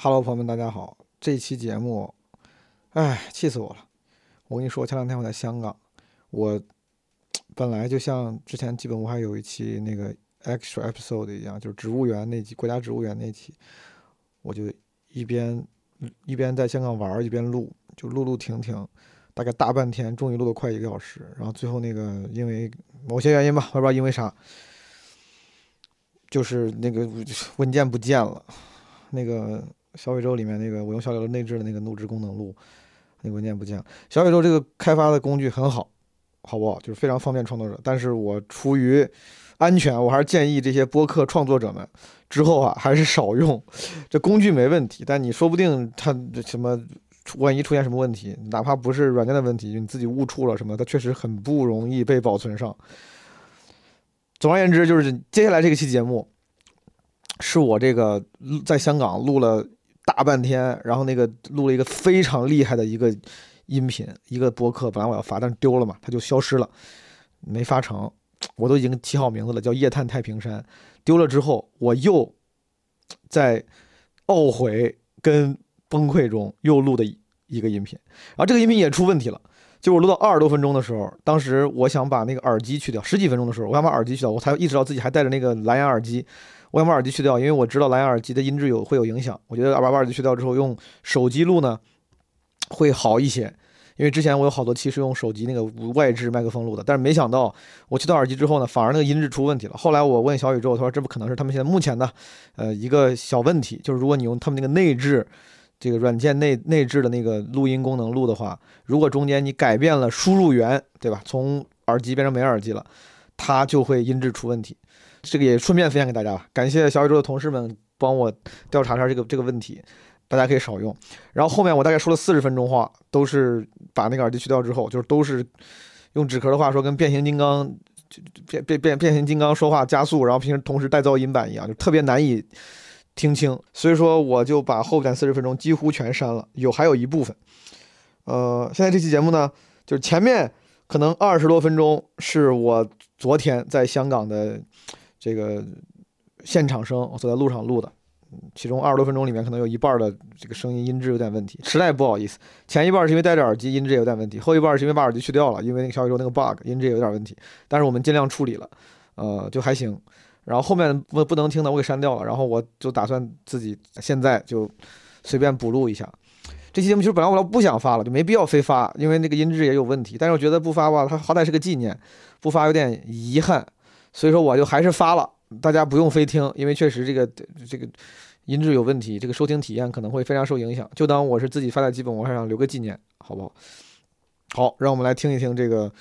Hello，朋友们，大家好。这期节目，哎，气死我了！我跟你说，前两天我在香港，我本来就像之前基本我还有一期那个 extra episode 一样，就是植物园那期，国家植物园那期，我就一边一边在香港玩，一边录，就录录停停，大概大半天，终于录了快一个小时。然后最后那个因为某些原因吧，我也不知道因为啥，就是那个文件不见了，那个。小宇宙里面那个我用小宇宙内置的那个录制功能录，那文件不见了。小宇宙这个开发的工具很好，好不好？就是非常方便创作者。但是我出于安全，我还是建议这些播客创作者们之后啊，还是少用。这工具没问题，但你说不定它什么，万一出现什么问题，哪怕不是软件的问题，你自己误触了什么，它确实很不容易被保存上。总而言之，就是接下来这个期节目，是我这个在香港录了。大半天，然后那个录了一个非常厉害的一个音频，一个博客，本来我要发，但是丢了嘛，它就消失了，没发成。我都已经起好名字了，叫《夜探太平山》。丢了之后，我又在懊悔跟崩溃中又录的一个音频，然后这个音频也出问题了，就我录到二十多分钟的时候，当时我想把那个耳机去掉，十几分钟的时候，我想把耳机去掉，我才意识到自己还带着那个蓝牙耳机。我想把耳机去掉，因为我知道蓝牙耳机的音质有会有影响。我觉得把把耳机去掉之后，用手机录呢会好一些。因为之前我有好多期是用手机那个外置麦克风录的，但是没想到我去掉耳机之后呢，反而那个音质出问题了。后来我问小宇宙，他说这不可能是他们现在目前的呃一个小问题，就是如果你用他们那个内置这个软件内内置的那个录音功能录的话，如果中间你改变了输入源，对吧？从耳机变成没耳机了，它就会音质出问题。这个也顺便分享给大家吧，感谢小宇宙的同事们帮我调查一下这个这个问题，大家可以少用。然后后面我大概说了四十分钟话，都是把那个耳机去掉之后，就是都是用纸壳的话说，跟变形金刚变变变变形金刚说话加速，然后平时同时带噪音版一样，就特别难以听清。所以说我就把后边四十分钟几乎全删了，有还有一部分。呃，现在这期节目呢，就是前面可能二十多分钟是我昨天在香港的。这个现场声，我走在路上录的，其中二十多分钟里面可能有一半的这个声音音质有点问题，实在不好意思。前一半是因为戴着耳机，音质有点问题；后一半是因为把耳机去掉了，因为那个小宇宙那个 bug，音质有点问题。但是我们尽量处理了，呃，就还行。然后后面不不能听的我给删掉了，然后我就打算自己现在就随便补录一下。这期节目其实本来我不想发了，就没必要非发，因为那个音质也有问题。但是我觉得不发吧，它好歹是个纪念，不发有点遗憾。所以说我就还是发了，大家不用非听，因为确实这个这个音质有问题，这个收听体验可能会非常受影响。就当我是自己发在基本无害上留个纪念，好不好？好，让我们来听一听这个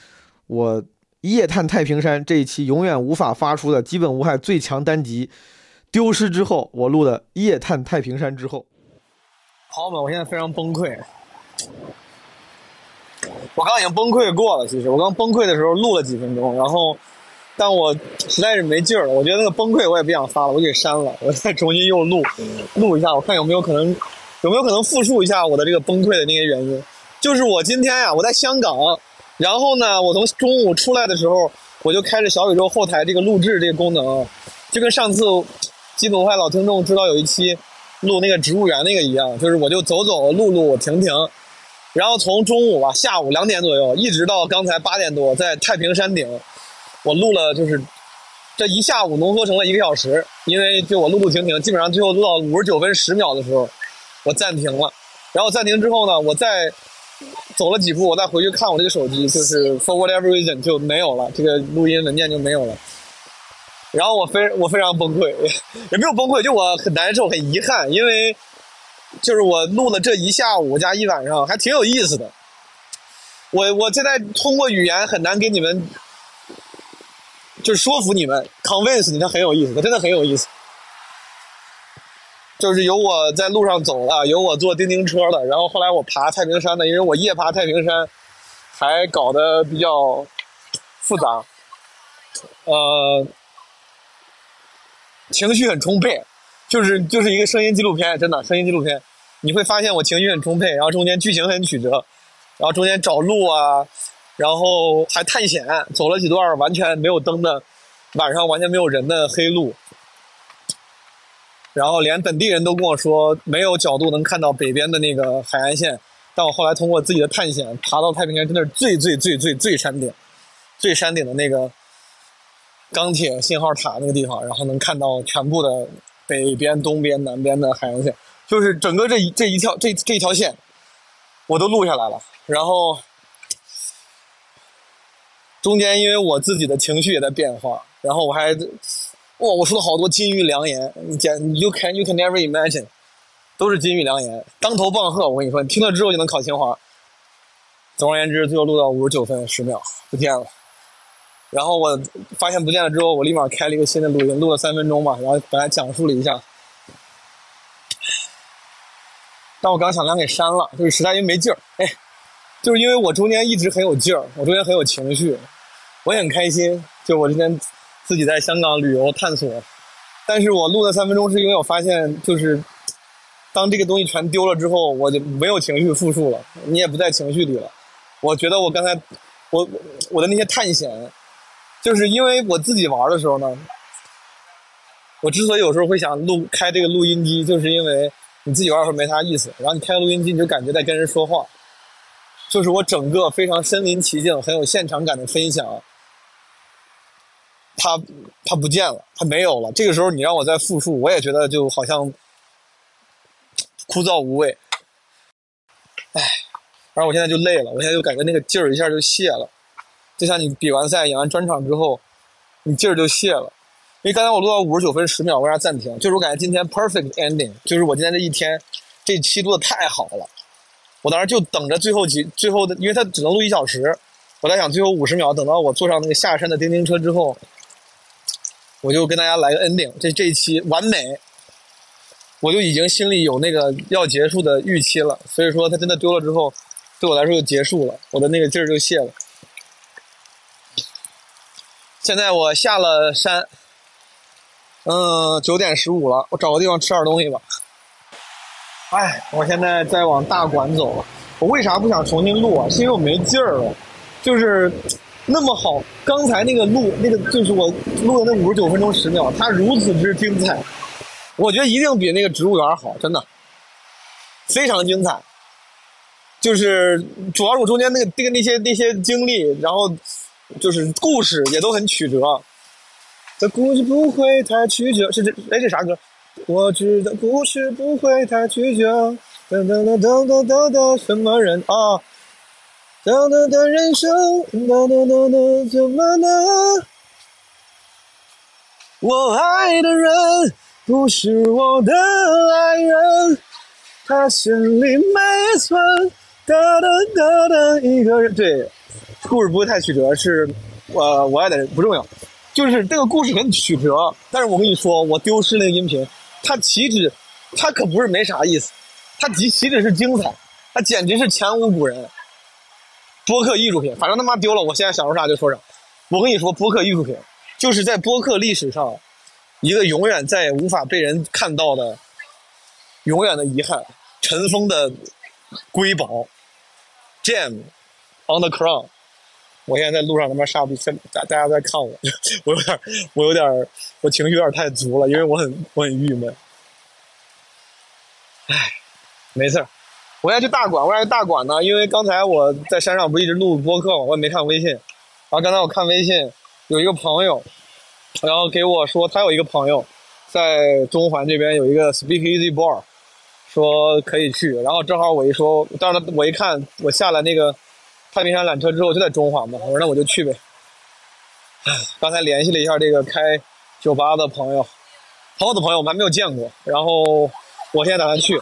我夜探太平山这一期永远无法发出的基本无害最强单集丢失之后，我录的夜探太平山之后，朋友们，我现在非常崩溃，我刚已经崩溃过了。其实我刚崩溃的时候录了几分钟，然后。但我实在是没劲儿了，我觉得那个崩溃我也不想发了，我给删了，我再重新又录，录一下，我看有没有可能，有没有可能复述一下我的这个崩溃的那些原因。就是我今天呀，我在香港，然后呢，我从中午出来的时候，我就开着小宇宙后台这个录制这个功能，就跟上次基本坏老听众知道有一期录那个植物园那个一样，就是我就走走录录停停，然后从中午吧下午两点左右，一直到刚才八点多，在太平山顶。我录了，就是这一下午浓缩成了一个小时，因为就我录录停停，基本上最后录到五十九分十秒的时候，我暂停了。然后暂停之后呢，我再走了几步，我再回去看我这个手机，就是 for whatever reason 就没有了，这个录音文件就没有了。然后我非我非常崩溃，也没有崩溃，就我很难受，很遗憾，因为就是我录了这一下午加一晚上，还挺有意思的。我我现在通过语言很难给你们。就是说服你们，convince 你，它很有意思，它真的很有意思。就是有我在路上走了，有我坐叮叮车的，然后后来我爬太平山的，因为我夜爬太平山，还搞得比较复杂，呃，情绪很充沛，就是就是一个声音纪录片，真的声音纪录片，你会发现我情绪很充沛，然后中间剧情很曲折，然后中间找路啊。然后还探险，走了几段完全没有灯的，晚上完全没有人的黑路。然后连本地人都跟我说没有角度能看到北边的那个海岸线。但我后来通过自己的探险，爬到太平洋真的是最最最最最山顶，最山顶的那个钢铁信号塔那个地方，然后能看到全部的北边、东边、南边的海岸线，就是整个这一这一条这这一条线，我都录下来了。然后中间因为我自己的情绪也在变化，然后我还哇，我说了好多金玉良言，你简 you can you can never imagine。都是金玉良言，当头棒喝。我跟你说，你听了之后就能考清华。总而言之，最后录到五十九分十秒不见了。然后我发现不见了之后，我立马开了一个新的录音，录了三分钟吧，然后本来讲述了一下。但我刚想让给删了，就是实在因为没劲儿。哎，就是因为我中间一直很有劲儿，我中间很有情绪，我也很开心。就我今天自己在香港旅游探索，但是我录了三分钟是因为我发现就是。当这个东西全丢了之后，我就没有情绪复述了，你也不在情绪里了。我觉得我刚才，我我的那些探险，就是因为我自己玩的时候呢，我之所以有时候会想录开这个录音机，就是因为你自己玩的时候没啥意思，然后你开录音机，你就感觉在跟人说话，就是我整个非常身临其境、很有现场感的分享，它它不见了，它没有了。这个时候你让我再复述，我也觉得就好像。枯燥无味，唉，反正我现在就累了，我现在就感觉那个劲儿一下就泄了，就像你比完赛、演完专场之后，你劲儿就泄了。因为刚才我录到五十九分十秒，为啥暂停？就是我感觉今天 perfect ending，就是我今天这一天这期录的太好了。我当时就等着最后几最后的，因为它只能录一小时，我在想最后五十秒，等到我坐上那个下山的叮叮车之后，我就跟大家来个 ending，这这一期完美。我就已经心里有那个要结束的预期了，所以说他真的丢了之后，对我来说就结束了，我的那个劲儿就泄了。现在我下了山，嗯，九点十五了，我找个地方吃点东西吧。哎，我现在在往大馆走了。我为啥不想重新录啊？是因为我没劲儿了，就是那么好，刚才那个录那个就是我录的那五十九分钟十秒，它如此之精彩。我觉得一定比那个植物园好，真的，非常精彩。就是主要是我中间那个那个那些那些经历，然后就是故事也都很曲折。这故事不会太曲折，是这哎这啥歌？我知道故事不会太曲折。噔噔噔噔噔噔噔，什么人啊？噔噔噔人生，噔噔噔噔怎么能？我爱的人。不是我的爱人，他心里没存哒哒哒哒一个人。对，故事不会太曲折，是，呃，我爱的人不重要，就是这个故事很曲折。但是我跟你说，我丢失那个音频，它岂止，它可不是没啥意思，它岂岂止是精彩，它简直是前无古人。播客艺术品，反正他妈丢了，我现在想说啥就说啥。我跟你说，播客艺术品，就是在播客历史上。一个永远再也无法被人看到的、永远的遗憾，尘封的瑰宝，Gem on the crown。我现在在路上他妈傻逼，大大家在看我，我有点，我有点，我情绪有点太足了，因为我很我很郁闷。唉，没事儿，我要去大馆，为啥去大馆呢？因为刚才我在山上不一直录播客嘛，我也没看微信。然后刚才我看微信，有一个朋友。然后给我说，他有一个朋友在中环这边有一个 Speak Easy Bar，说可以去。然后正好我一说，当时我一看，我下了那个太平山缆车之后就在中环嘛，我说那我就去呗。刚才联系了一下这个开酒吧的朋友，朋友的朋友我们还没有见过。然后我现在打算去，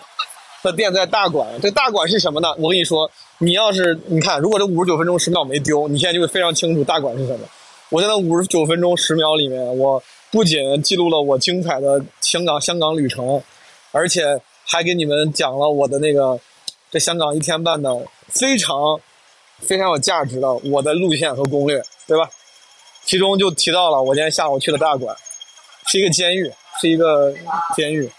他店在大馆。这大馆是什么呢？我跟你说，你要是你看，如果这五十九分钟十秒没丢，你现在就会非常清楚大馆是什么。我在那五十九分钟十秒里面，我不仅记录了我精彩的香港香港旅程，而且还给你们讲了我的那个这香港一天半的非常非常有价值的我的路线和攻略，对吧？其中就提到了我今天下午去的大馆，是一个监狱，是一个监狱，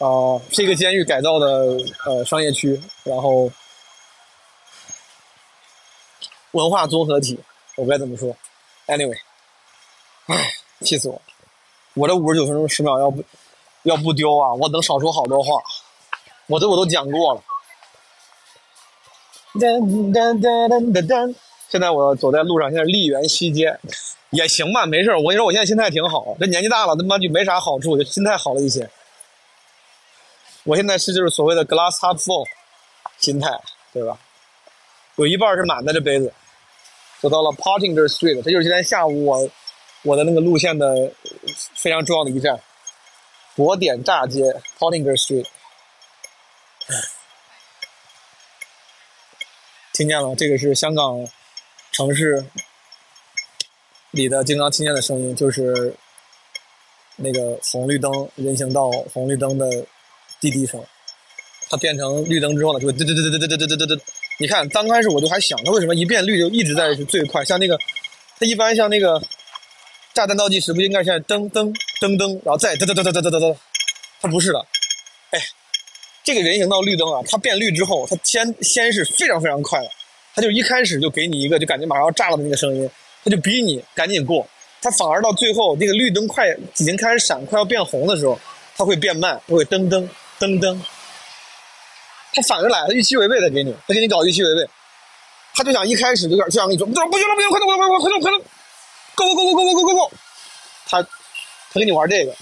啊，是一个监狱改造的呃商业区，然后文化综合体。我该怎么说？Anyway，唉，气死我！我这五十九分钟十秒要不要不丢啊，我能少说好多话。我这我都讲过了。噔噔噔噔噔噔。现在我走在路上，现在丽园西街，也行吧，没事我跟你说，我现在心态挺好。这年纪大了，他妈就没啥好处，就心态好了一些。我现在是就是所谓的 glass half full 心态，对吧？有一半是满的这杯子。走到了 Pottinger Street，这就是今天下午我我的那个路线的非常重要的一站——博点炸街 Pottinger Street。听见了，这个是香港城市里的经常听见的声音，就是那个红绿灯人行道红绿灯的滴滴声。它变成绿灯之后呢，就会嘚嘚嘚嘚嘚嘚嘚嘚嘚嘚。你看，刚开始我就还想，它为什么一变绿就一直在是最快？像那个，它一般像那个炸弹倒计时，不应该现在噔噔噔噔，然后再噔噔噔噔噔噔噔？它不是的，哎。这个人行道绿灯啊，它变绿之后，它先先是非常非常快的，它就一开始就给你一个就感觉马上要炸了的那个声音，它就逼你赶紧过，它反而到最后那个绿灯快已经开始闪，快要变红的时候，它会变慢，它会噔噔噔噔，他反着来，他预期违背的给你，他给你搞预期违背，他就想一开始就想就想跟你说不行了不行快点快点快点快点快点，go go go go go go go go，他他跟你玩这个。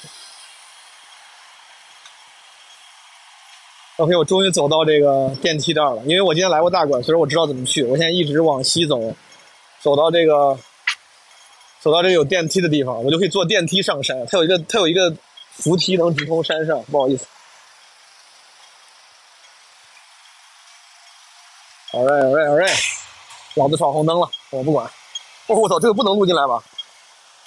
OK，我终于走到这个电梯这儿了。因为我今天来过大馆，所以我知道怎么去。我现在一直往西走，走到这个，走到这个有电梯的地方，我就可以坐电梯上山。它有一个，它有一个扶梯能直通山上。不好意思。好嘞，好嘞，好嘞老子闯红灯了，我不管。哦，我操，这个不能录进来吧？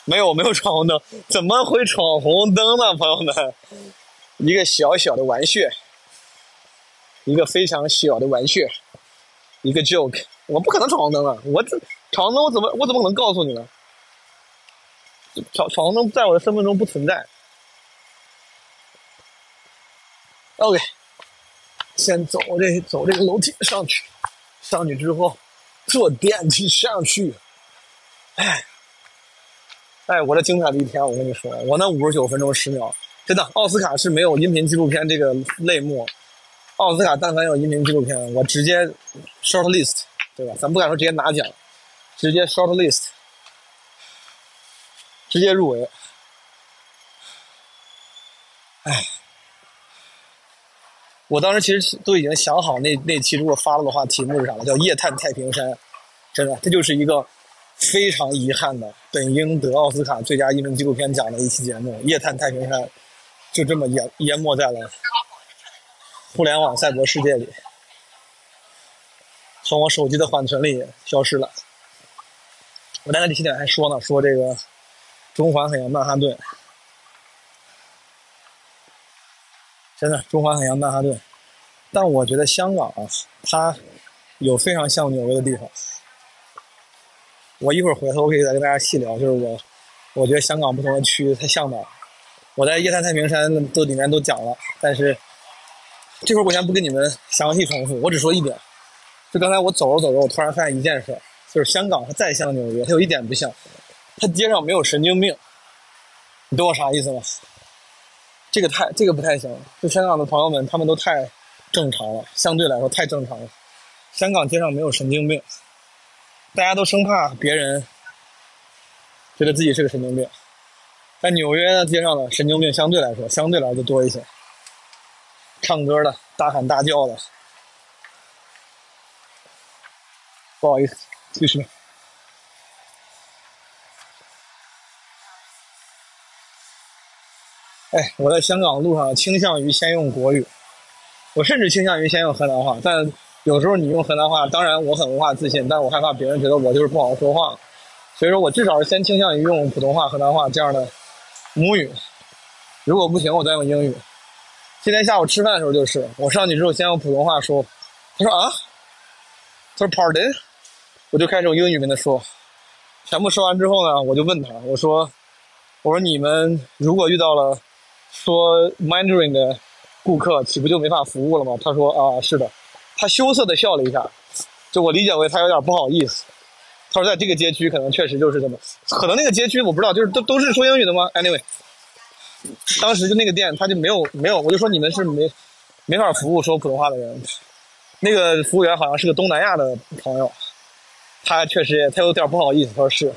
没有，没有闯红灯，怎么会闯红灯呢，朋友们？一个小小的玩笑。一个非常小的玩笑，一个 joke，我不可能闯红灯啊！我这闯红灯，我怎么我怎么可能告诉你呢？闯闯红灯在我的身份中不存在。OK，先走这走这个楼梯上去，上去之后坐电梯上去。哎，哎，我这精彩的一天，我跟你说，我那五十九分钟十秒，真的，奥斯卡是没有音频纪录片这个类目。奥斯卡但凡有音频纪录片，我直接 short list，对吧？咱不敢说直接拿奖，直接 short list，直接入围。哎，我当时其实都已经想好那那期如果发了的话，题目是啥了？叫《夜探太平山》。真的，这就是一个非常遗憾的，本应得奥斯卡最佳英文纪录片奖的一期节目，《夜探太平山》就这么淹淹没在了。互联网赛博世界里，从我手机的缓存里消失了。我在那里七点还说呢，说这个中环很像曼哈顿，真的中环海洋曼哈顿。但我觉得香港啊，它有非常像纽约的地方。我一会儿回头可以再跟大家细聊，就是我我觉得香港不同的区域它像哪儿。我在夜探太平山都里面都讲了，但是。这会儿我先不跟你们详细重复，我只说一点。就刚才我走着走着，我突然发现一件事，就是香港它再像纽约，它有一点不像，它街上没有神经病。你懂我啥意思吗？这个太这个不太行。就香港的朋友们，他们都太正常了，相对来说太正常了。香港街上没有神经病，大家都生怕别人觉得自己是个神经病。在纽约的街上的神经病相对来说，相对来说多一些。唱歌的，大喊大叫的，不好意思，继续。哎，我在香港路上倾向于先用国语，我甚至倾向于先用河南话。但有时候你用河南话，当然我很文化自信，但我害怕别人觉得我就是不好好说话，所以说我至少是先倾向于用普通话、河南话这样的母语。如果不行，我再用英语。今天下午吃饭的时候就是，我上去之后先用普通话说，他说啊，他说 Pardon，我就开始用英语跟他说，全部说完之后呢，我就问他，我说，我说你们如果遇到了说 Mandarin 的顾客，岂不就没法服务了吗？他说啊，是的，他羞涩的笑了一下，就我理解为他有点不好意思。他说在这个街区可能确实就是这么，可能那个街区我不知道，就是都都是说英语的吗？Anyway。当时就那个店他就没有没有，我就说你们是没没法服务说普通话的人。那个服务员好像是个东南亚的朋友，他确实也他有点不好意思，他说是。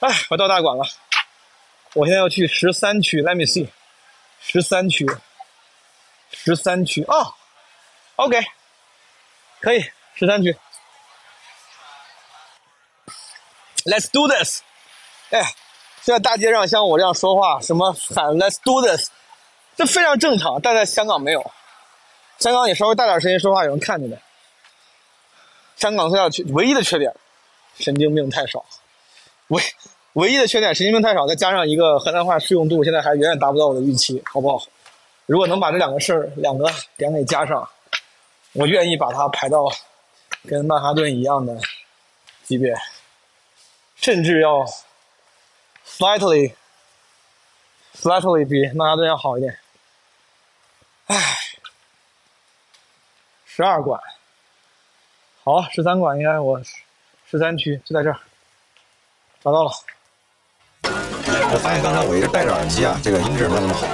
哎，我到大馆了，我现在要去十三区，Let me see，十三区，十三区啊，OK，可以，十三区，Let's do this，哎，现在大街上像我这样说话，什么喊 Let's do this，这非常正常，但在香港没有，香港你稍微大点声音说话，有人看见的。香港最大的缺唯一的缺点，神经病太少。喂唯一的缺点，神经病太少，再加上一个河南话适用度，现在还远远达不到我的预期，好不好？如果能把这两个事儿两个点给加上，我愿意把它排到跟曼哈顿一样的级别，甚至要 slightly slightly 比曼哈顿要好一点。唉，十二馆，好，十三馆应该我十三区就在这儿。找到了。我发现刚才我一直戴着耳机啊，这个音质没有那么好。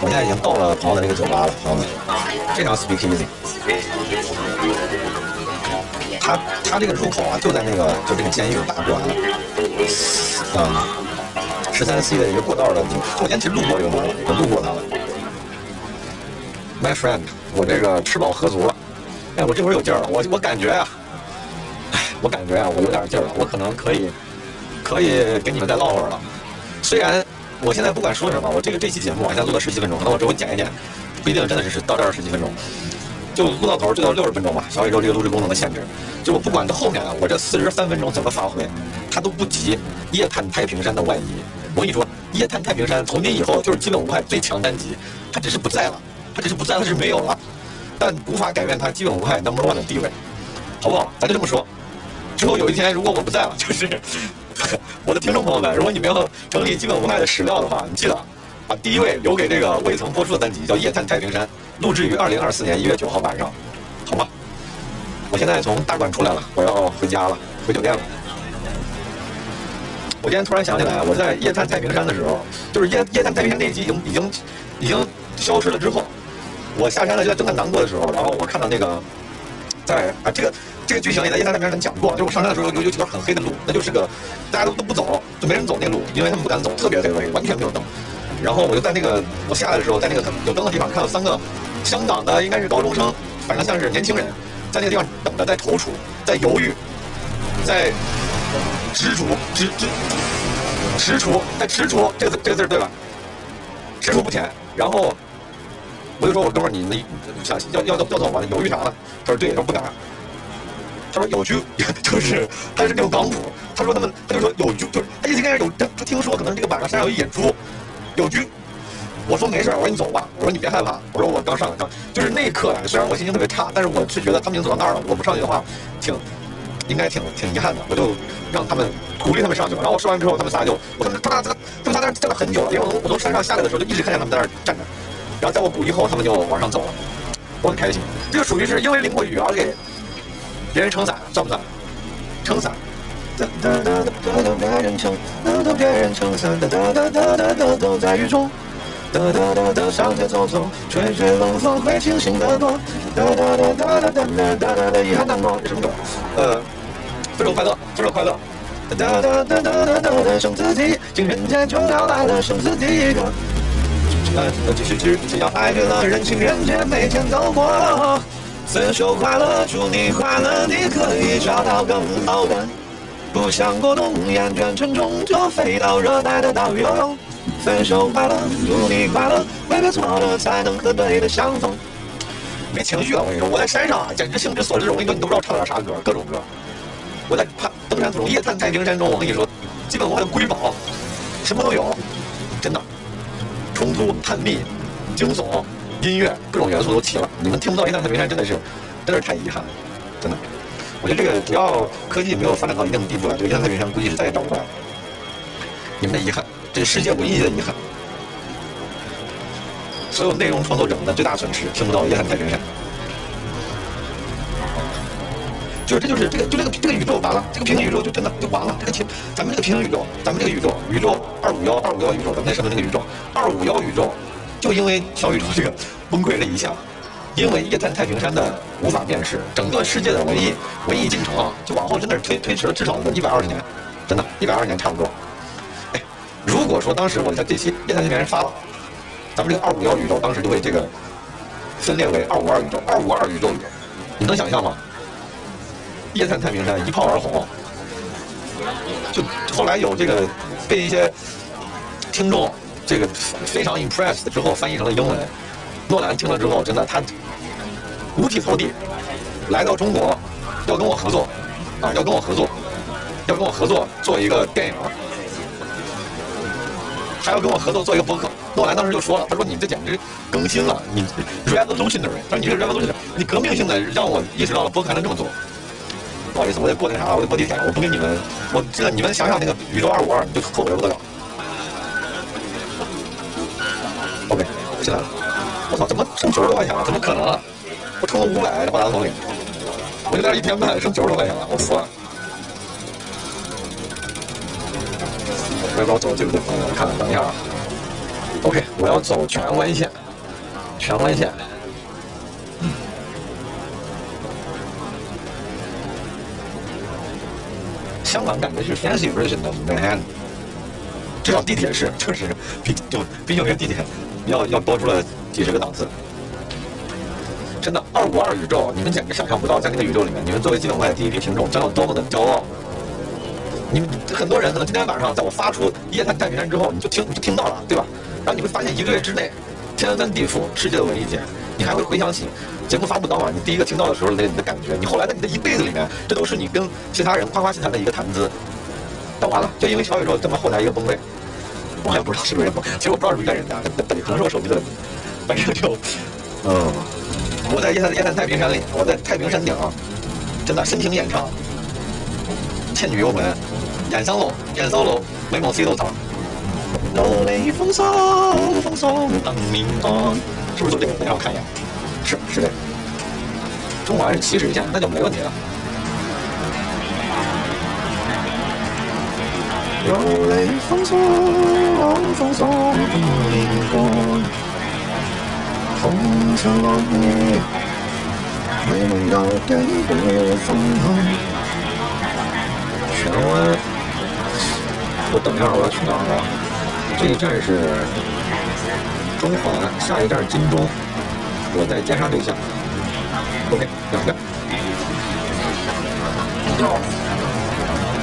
我现在已经到了朋友的那个酒吧了，朋友们，非常 speak easy。他他这个入口啊，就在那个就这个监狱大馆，嗯，十三 C 的一个过道的。我前其实路过这个门了，我路过它了。My friend，我这个吃饱喝足了，哎，我这会儿有劲儿了，我我感觉啊，哎，我感觉啊，我有点劲儿了，我可能可以。可以给你们再唠会儿了。虽然我现在不管说什么，我这个这期节目往下录了十几分钟，可能我之后剪一剪，不一定真的是到这儿十几分钟，就录到头就到六十分钟吧。小宇宙这个录制功能的限制，就我不管到后面啊，我这四十三分钟怎么发挥，它都不及夜探太平山的万一。我跟你说，夜探太平山从今以后就是基本无害最强单集，它只是不在了，它只是不在了是没有了，但无法改变它基本无害 number one 的地位，好不好？咱就这么说。之后有一天如果我不在了，就是。我的听众朋友们，如果你们要整理基本无害的史料的话，你记得把第一位留给这个未曾播出的单集，叫《夜探太平山》，录制于二零二四年一月九号晚上，好吗？我现在从大馆出来了，我要回家了，回酒店了。我今天突然想起来，我在《夜探太平山》的时候，就是《夜夜探太平山》那一集已经已经已经消失了之后，我下山了，就在正在难过的时候，然后我看到那个在啊这个。这个剧情也在《夜探太平山》讲过，就是我上山的时候有有几段很黑的路，那就是个大家都都不走，就没人走那路，因为他们不敢走，特别黑黑，完全没有灯。然后我就在那个我下来的时候，在那个有灯的地方看到三个香港的应该是高中生，反正像是年轻人，在那个地方等着，在踌躇，在犹豫，在执着，执执踟蹰，在踟蹰，这个这个字对吧？踟蹰不前。然后我就说我哥们，你那想要要要走吗？犹豫啥呢？他说对，说不敢。他说有军，就是他是那种港普。他说他们，他就说有军，就是他应该是有。他他听说可能这个晚上山上有一演出，有局。我说没事我说你走吧，我说你别害怕，我说我刚上上，就是那一刻啊，虽然我心情特别差，但是我是觉得他们已经走到那儿了，我不上去的话，挺应该挺挺遗憾的。我就让他们鼓励他们上去了。然后我说完之后，他们仨就我他们他他他们仨在那站了很久，因为我从我从山上下来的时候就一直看见他们在那儿站着。然后在我鼓励后，他们就往上走了，我很开心。这个属于是因为淋过雨而给。别人撑伞算不算？撑伞。哒哒哒哒哒，别人撑，哒哒别人撑伞，哒哒哒哒哒哒都在雨中。哒哒哒哒，上街走走，吹吹冷风会清醒得多。哒哒哒哒哒哒哒哒哒，遗憾难过。这什么歌？呃，分手快乐，分手快乐。哒哒哒哒哒哒哒，剩自己，情人节就要来了，剩自己一个。呃，继续只只要爱对了人，情人节每天都过。分手快乐，祝你快乐，你可以找到更好的。不想过冬，厌倦沉重，就飞到热带的岛屿游泳。分手快乐，祝你快乐，挥别错的才能和对的相逢。没情绪了，我跟你说，我在山上啊，简直兴之所至。我跟你说，你都不知道唱点啥歌，各种歌。我在爬登山途中，夜探太平山中，我跟你说，基本我的瑰宝，什么都有，真的。冲突、探秘、惊悚。音乐各种元素都齐了，你们听不到《夜探太平山》真的是，真的是太遗憾了，真的。我觉得这个只要科技没有发展到一定的地步啊，这个《夜探太平山》估计是再也找不到了。你们的遗憾，这是世界唯一的遗憾。所有内容创作者们的最大损失，听不到《夜探太平山》。就是这就是这个就这个这个宇宙完了，这个平行宇宙就真的就完了。这个平咱们这个平行宇宙，咱们这个宇宙宇宙二五幺二五幺宇宙，咱们那什么那个宇宙二五幺宇宙，就因为小宇宙这个崩溃了一下，因为夜探太平山的无法辨识，整个世界的文艺文艺进程啊，就往后真的是推推迟了至少一百二十年，真的，一百二十年差不多。哎，如果说当时我在这期夜探太平山发了，咱们这个二五幺宇宙当时就被这个分裂为二五二宇宙、二五二宇宙，你能想象吗？夜探太平山一炮而红，就后来有这个被一些听众这个非常 impressed 之后翻译成了英文。诺兰听了之后，真的他五体投地，来到中国要跟我合作啊，要跟我合作，要跟我合作做一个电影，还要跟我合作做一个播客。诺兰当时就说了，他说你这简直更新了，你 revolutionary，他说你是 revolutionary，你革命性的让我意识到了播客还能这么做。不好意思，我得过那啥，我得过地铁，我不跟你们，我这你们想想那个宇宙二五二，就后悔不得了。OK，进来了。我操，怎么剩九十多块钱了？怎么可能啊？我充了五百八达通里，我就在这一天半，剩九十多块钱了，我服了。我要不要走对不对？我看看，等一下啊。OK，我要走荃湾线，荃湾线。香港感觉是 fancy version 的，Man 至少地铁是，就是比就毕竟这地铁要要多出了几十个档次。真的，二五二宇宙，你们简直想象不到，在那个宇宙里面，你们作为基本派的第一批听众，将有多么的骄傲。你们很多人可能今天晚上在我发出《夜探太平山》之后，你就听你就听到了，对吧？然后你会发现，一个月之内，天翻地覆，世界的文艺界，你还会回想起节目发布当晚你第一个听到的时候那你的感觉。你后来在你的一辈子里面，这都是你跟其他人夸夸其谈的一个谈资。但完了，就因为小宇宙这么后台一个崩溃，我也不知道是不是人，其实我不知道是不是怨人家，可能是我手机的问题。反正就，嗯，我在夜探夜探太平山里，我在太平山顶，真的深情演唱《倩女幽魂》，演 solo 演 solo，美梦 C 都唱。流离风霜，风霜等明光，是不是就这个？让我看一眼，是是这个。中华是起始一线，那就没问题了。流离风霜，风霜等明光，红尘落叶，美梦要给我方向。荃湾，我等一下，我要去哪儿啊？这一站是中环，下一站金钟，我在尖沙咀下。OK，两个。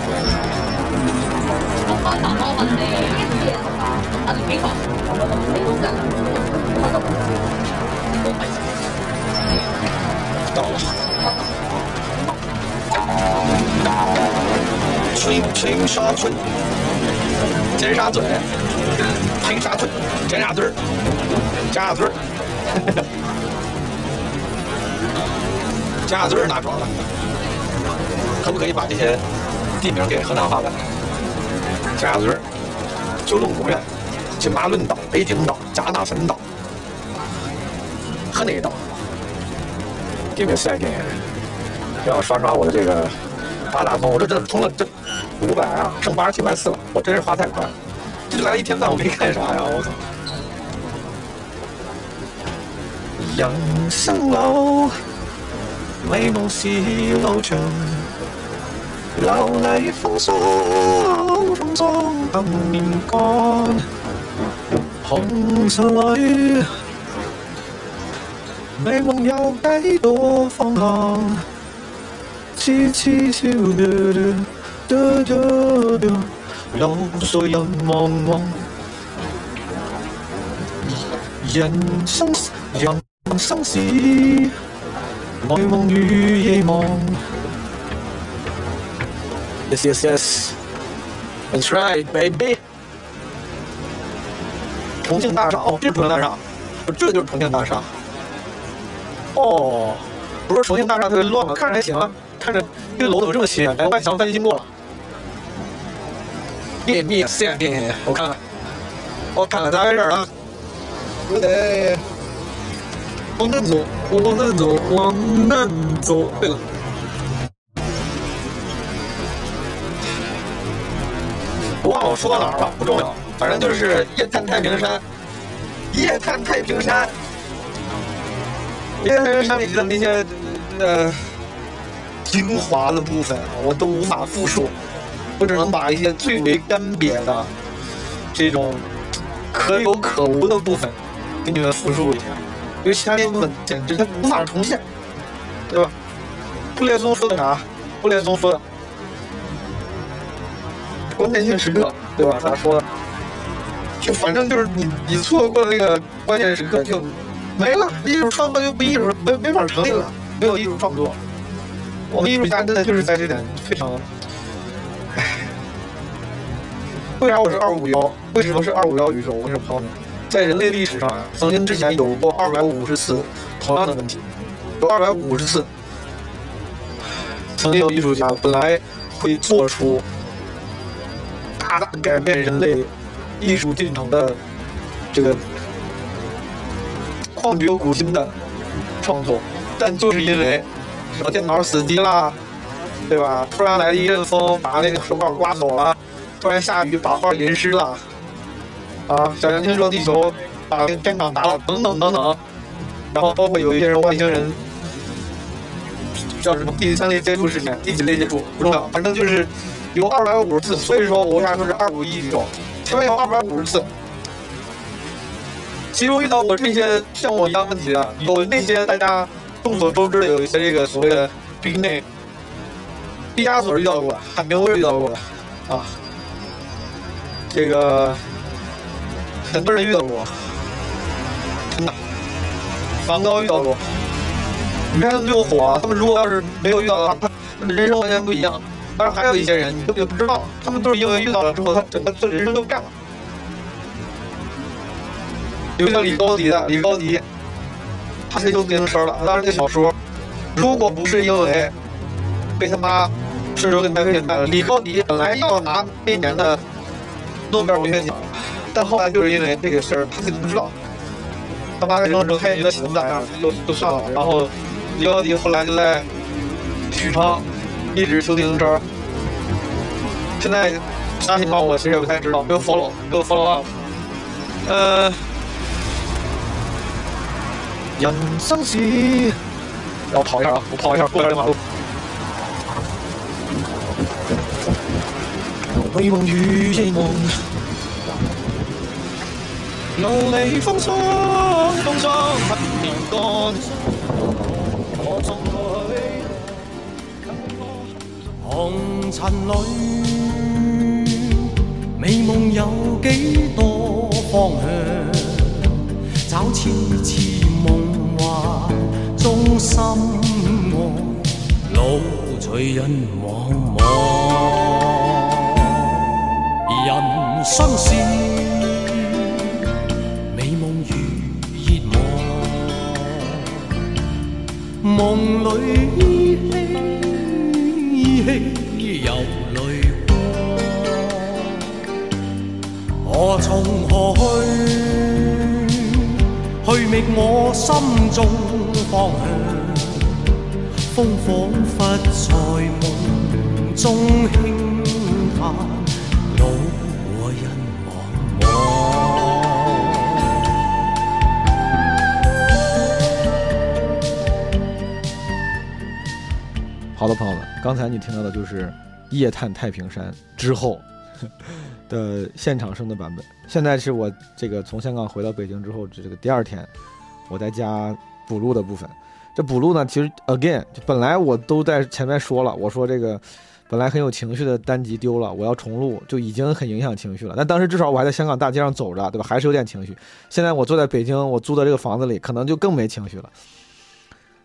害空气，危险死感。到了。青青沙村，尖沙咀，青沙村，尖沙咀，尖沙咀，尖沙咀哪装了？可不可以把这些地名给河南话版？尖沙咀、九龙公园、金马伦岛、北京岛、加纳芬岛、河内岛。Give me a second，要刷刷我的这个八达通，我这这充了这五百啊，剩八十七块四了，我真是花太快了。这就来了一天半，我没干啥呀，我操！人生路，美夢是路長，流離風霜，風霜等面乾，紅塵裏。美夢有幾多方向？痴痴笑嘟嘟嘟嘟嘟，流水人茫茫。人生人生是愛夢與夜望，Yes, yes, yes. That's right, baby. 重庆大厦哦，这是重庆大厦，这就是重庆大厦。哦，不是重庆大厦特别乱吗？看着还行啊，看着这个楼怎么这么新啊？外墙翻新过了。秘密线面，我看看，我看看咋回事啊。我得往南走，往南走，往南走。对了。我说到哪儿了，不重要，反正就是夜探太平山，夜探太平山，夜探太平山里的那些呃精华的部分，我都无法复述，我只能把一些最为干瘪的这种可有可无的部分给你们复述一下，因为其他那部分简直它无法重现，对吧？布列松说的啥？布列松说的。关键性时刻，对吧？咋说的？就反正就是你，你错过了那个关键时刻就没了，艺术创作就不艺术，没没法成立了，没有艺术创作。我们艺术家真的就是在这点非常，唉。为啥我是二五幺？为什么是二五幺宇宙？我跟你说朋友们，在人类历史上啊，曾经之前有过二百五十次同样的问题，有二百五十次，曾经有艺术家本来会做出。大大改变人类艺术进程的这个旷绝古今的创作，但就是因为什么电脑死机啦，对吧？突然来了一阵风，把那个手稿刮走了；突然下雨，把画淋湿了。啊，小行星撞地球，把那个天场打了，等等等等。然后包括有一些人外星人叫什么第三类接触事件，第几类接触不重要，反正就是。有二百五十次，所以说我为啥说是二五一宇宙？前面有二百五十次，其中遇到过这些像我一样问题的，有那些大家众所周知的，有一些这个所谓的 b 内毕加索遇到过，海明威遇到过，啊，这个很多人遇到过，真的，梵高遇到过，你看他们就火，他们如果要是没有遇到的话，他们人生完全不一样。当然还有一些人，你根本就不知道，他们都是因为遇到了之后，他整个这人生都变了。有一个叫李高迪的，李高迪，他是修自行车的，当时那小说，如果不是因为被他妈顺手给麦克逊卖了，李高迪本来要拿那年的诺贝尔文学奖，但后来就是因为这个事儿，他自己不知道，他妈扔了之后，他也觉得写的咋样，就就算了。然后李高迪后来就在许昌。一直修自行车，现在啥情况我其实也不太知道，没有 follow，没有 follow up。呃，人生是，让我跑一下啊，我跑一下过一下这马路。美梦与夜梦，流离风霜，风霜不面干，我从来。红尘里，美梦有几多方向？找痴痴梦幻中心爱，路随人茫茫。人生是美梦如热望，梦里。有泪光，我从何去？去觅我心中方向。风仿佛在梦中轻叹，路和人茫茫。好的，朋友们。刚才你听到的就是《夜探太平山》之后 的现场声的版本。现在是我这个从香港回到北京之后，这个第二天，我在家补录的部分。这补录呢，其实 again，本来我都在前面说了，我说这个本来很有情绪的单集丢了，我要重录，就已经很影响情绪了。但当时至少我还在香港大街上走着，对吧？还是有点情绪。现在我坐在北京，我租的这个房子里，可能就更没情绪了。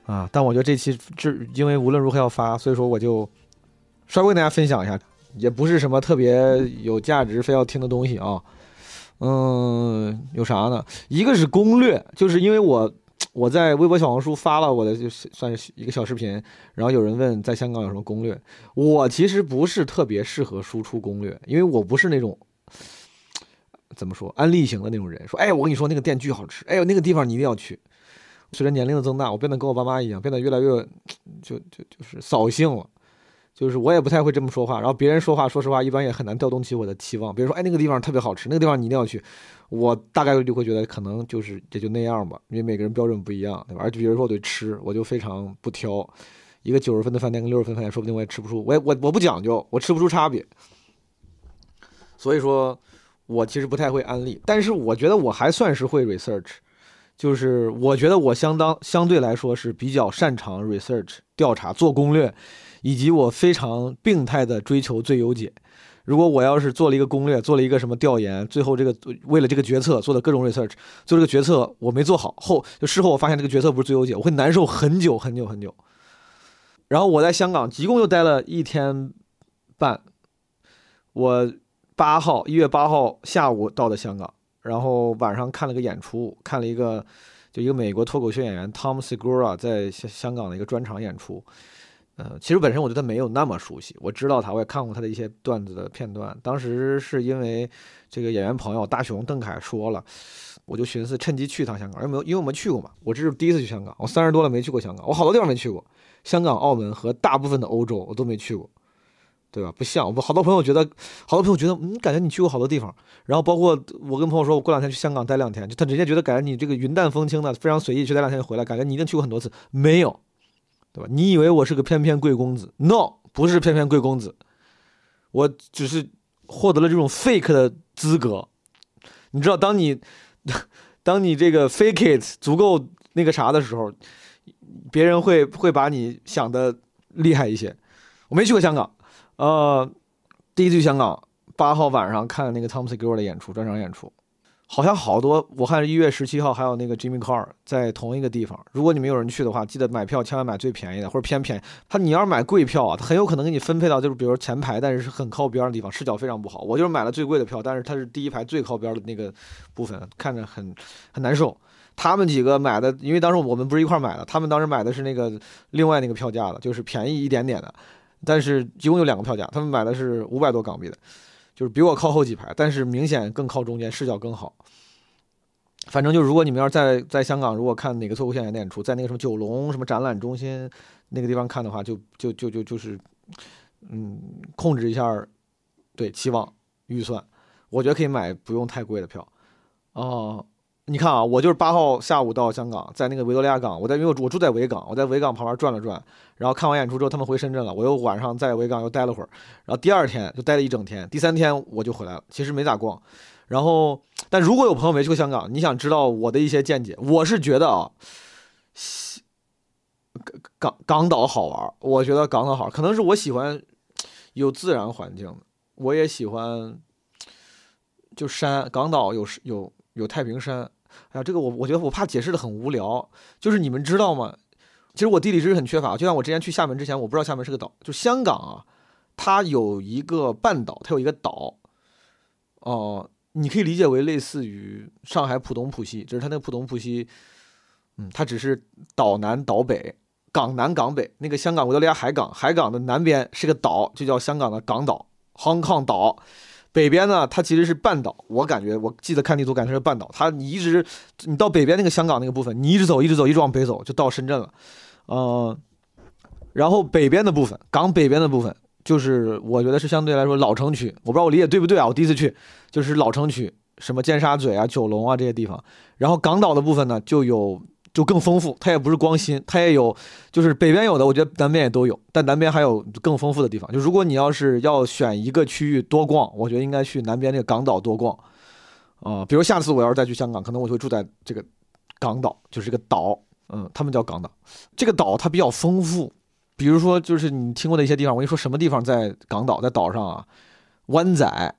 啊！但我觉得这期这因为无论如何要发，所以说我就稍微跟大家分享一下。也不是什么特别有价值非要听的东西啊。嗯，有啥呢？一个是攻略，就是因为我我在微博、小红书发了我的，就算是一个小视频，然后有人问在香港有什么攻略，我其实不是特别适合输出攻略，因为我不是那种怎么说安利型的那种人，说哎，我跟你说那个店巨好吃，哎呦那个地方你一定要去。随着年龄的增大，我变得跟我爸妈一样，变得越来越就就就是扫兴了。就是我也不太会这么说话，然后别人说话，说实话，一般也很难调动起我的期望。比如说，哎，那个地方特别好吃，那个地方你一定要去，我大概率就会觉得可能就是也就那样吧，因为每个人标准不一样，对吧？而且比如说我对吃，我就非常不挑，一个九十分的饭店跟六十分饭店，说不定我也吃不出，我也我我不讲究，我吃不出差别。所以说，我其实不太会安利，但是我觉得我还算是会 research，就是我觉得我相当相对来说是比较擅长 research 调查做攻略。以及我非常病态的追求最优解。如果我要是做了一个攻略，做了一个什么调研，最后这个为了这个决策做的各种 research，做这个决策我没做好，后就事后我发现这个决策不是最优解，我会难受很久很久很久。然后我在香港一共就待了一天半，我八号一月八号下午到的香港，然后晚上看了个演出，看了一个就一个美国脱口秀演员 Tom Segura 在香港的一个专场演出。呃，其实本身我对他没有那么熟悉，我知道他，我也看过他的一些段子的片段。当时是因为这个演员朋友大雄邓凯说了，我就寻思趁机去一趟香港，因为没有因为我们去过嘛，我这是第一次去香港，我三十多了没去过香港，我好多地方没去过，香港、澳门和大部分的欧洲我都没去过，对吧？不像我好多朋友觉得，好多朋友觉得，嗯，感觉你去过好多地方，然后包括我跟朋友说，我过两天去香港待两天，就他直接觉得感觉你这个云淡风轻的，非常随意，去待两天就回来，感觉你一定去过很多次，没有。对吧？你以为我是个翩翩贵公子？No，不是翩翩贵公子，我只是获得了这种 fake 的资格。你知道，当你 当你这个 fake it 足够那个啥的时候，别人会会把你想的厉害一些。我没去过香港，呃，第一次去香港，八号晚上看那个 Tom s e g u r 的演出，专场演出。好像好多，我看一月十七号还有那个 Jimmy Carr 在同一个地方。如果你们有人去的话，记得买票千万买最便宜的或者偏便宜。他你要是买贵票啊，他很有可能给你分配到就是比如说前排，但是是很靠边的地方，视角非常不好。我就是买了最贵的票，但是它是第一排最靠边的那个部分，看着很很难受。他们几个买的，因为当时我们不是一块买的，他们当时买的是那个另外那个票价的，就是便宜一点点的，但是一共有两个票价，他们买的是五百多港币的。就是比我靠后几排，但是明显更靠中间，视角更好。反正就如果你们要是在在香港，如果看哪个脱口秀演员演出，在那个什么九龙什么展览中心那个地方看的话，就就就就就是，嗯，控制一下对期望预算，我觉得可以买不用太贵的票，哦。你看啊，我就是八号下午到香港，在那个维多利亚港，我在因为我住在维港，我在维港旁边转了转，然后看完演出之后，他们回深圳了，我又晚上在维港又待了会儿，然后第二天就待了一整天，第三天我就回来了，其实没咋逛。然后，但如果有朋友没去过香港，你想知道我的一些见解，我是觉得啊，港港港岛好玩，我觉得港岛好，可能是我喜欢有自然环境，我也喜欢就山，港岛有有有太平山。哎呀，这个我我觉得我怕解释的很无聊，就是你们知道吗？其实我地理知识很缺乏，就像我之前去厦门之前，我不知道厦门是个岛。就香港啊，它有一个半岛，它有一个岛，哦，你可以理解为类似于上海浦东浦西，只是它那个浦东浦西，嗯，它只是岛南岛北，港南港北。那个香港维多利亚海港，海港的南边是个岛，就叫香港的港岛 （Hong Kong 岛）。北边呢，它其实是半岛。我感觉，我记得看地图，感觉是半岛。它你一直，你到北边那个香港那个部分，你一直走，一直走，一直往北走，就到深圳了。呃，然后北边的部分，港北边的部分，就是我觉得是相对来说老城区。我不知道我理解对不对啊？我第一次去，就是老城区，什么尖沙咀啊、九龙啊这些地方。然后港岛的部分呢，就有。就更丰富，它也不是光新，它也有，就是北边有的，我觉得南边也都有，但南边还有更丰富的地方。就如果你要是要选一个区域多逛，我觉得应该去南边那个港岛多逛，啊，比如下次我要是再去香港，可能我就会住在这个港岛，就是这个岛，嗯，他们叫港岛，这个岛它比较丰富，比如说就是你听过的一些地方，我跟你说什么地方在港岛，在岛上啊，湾仔，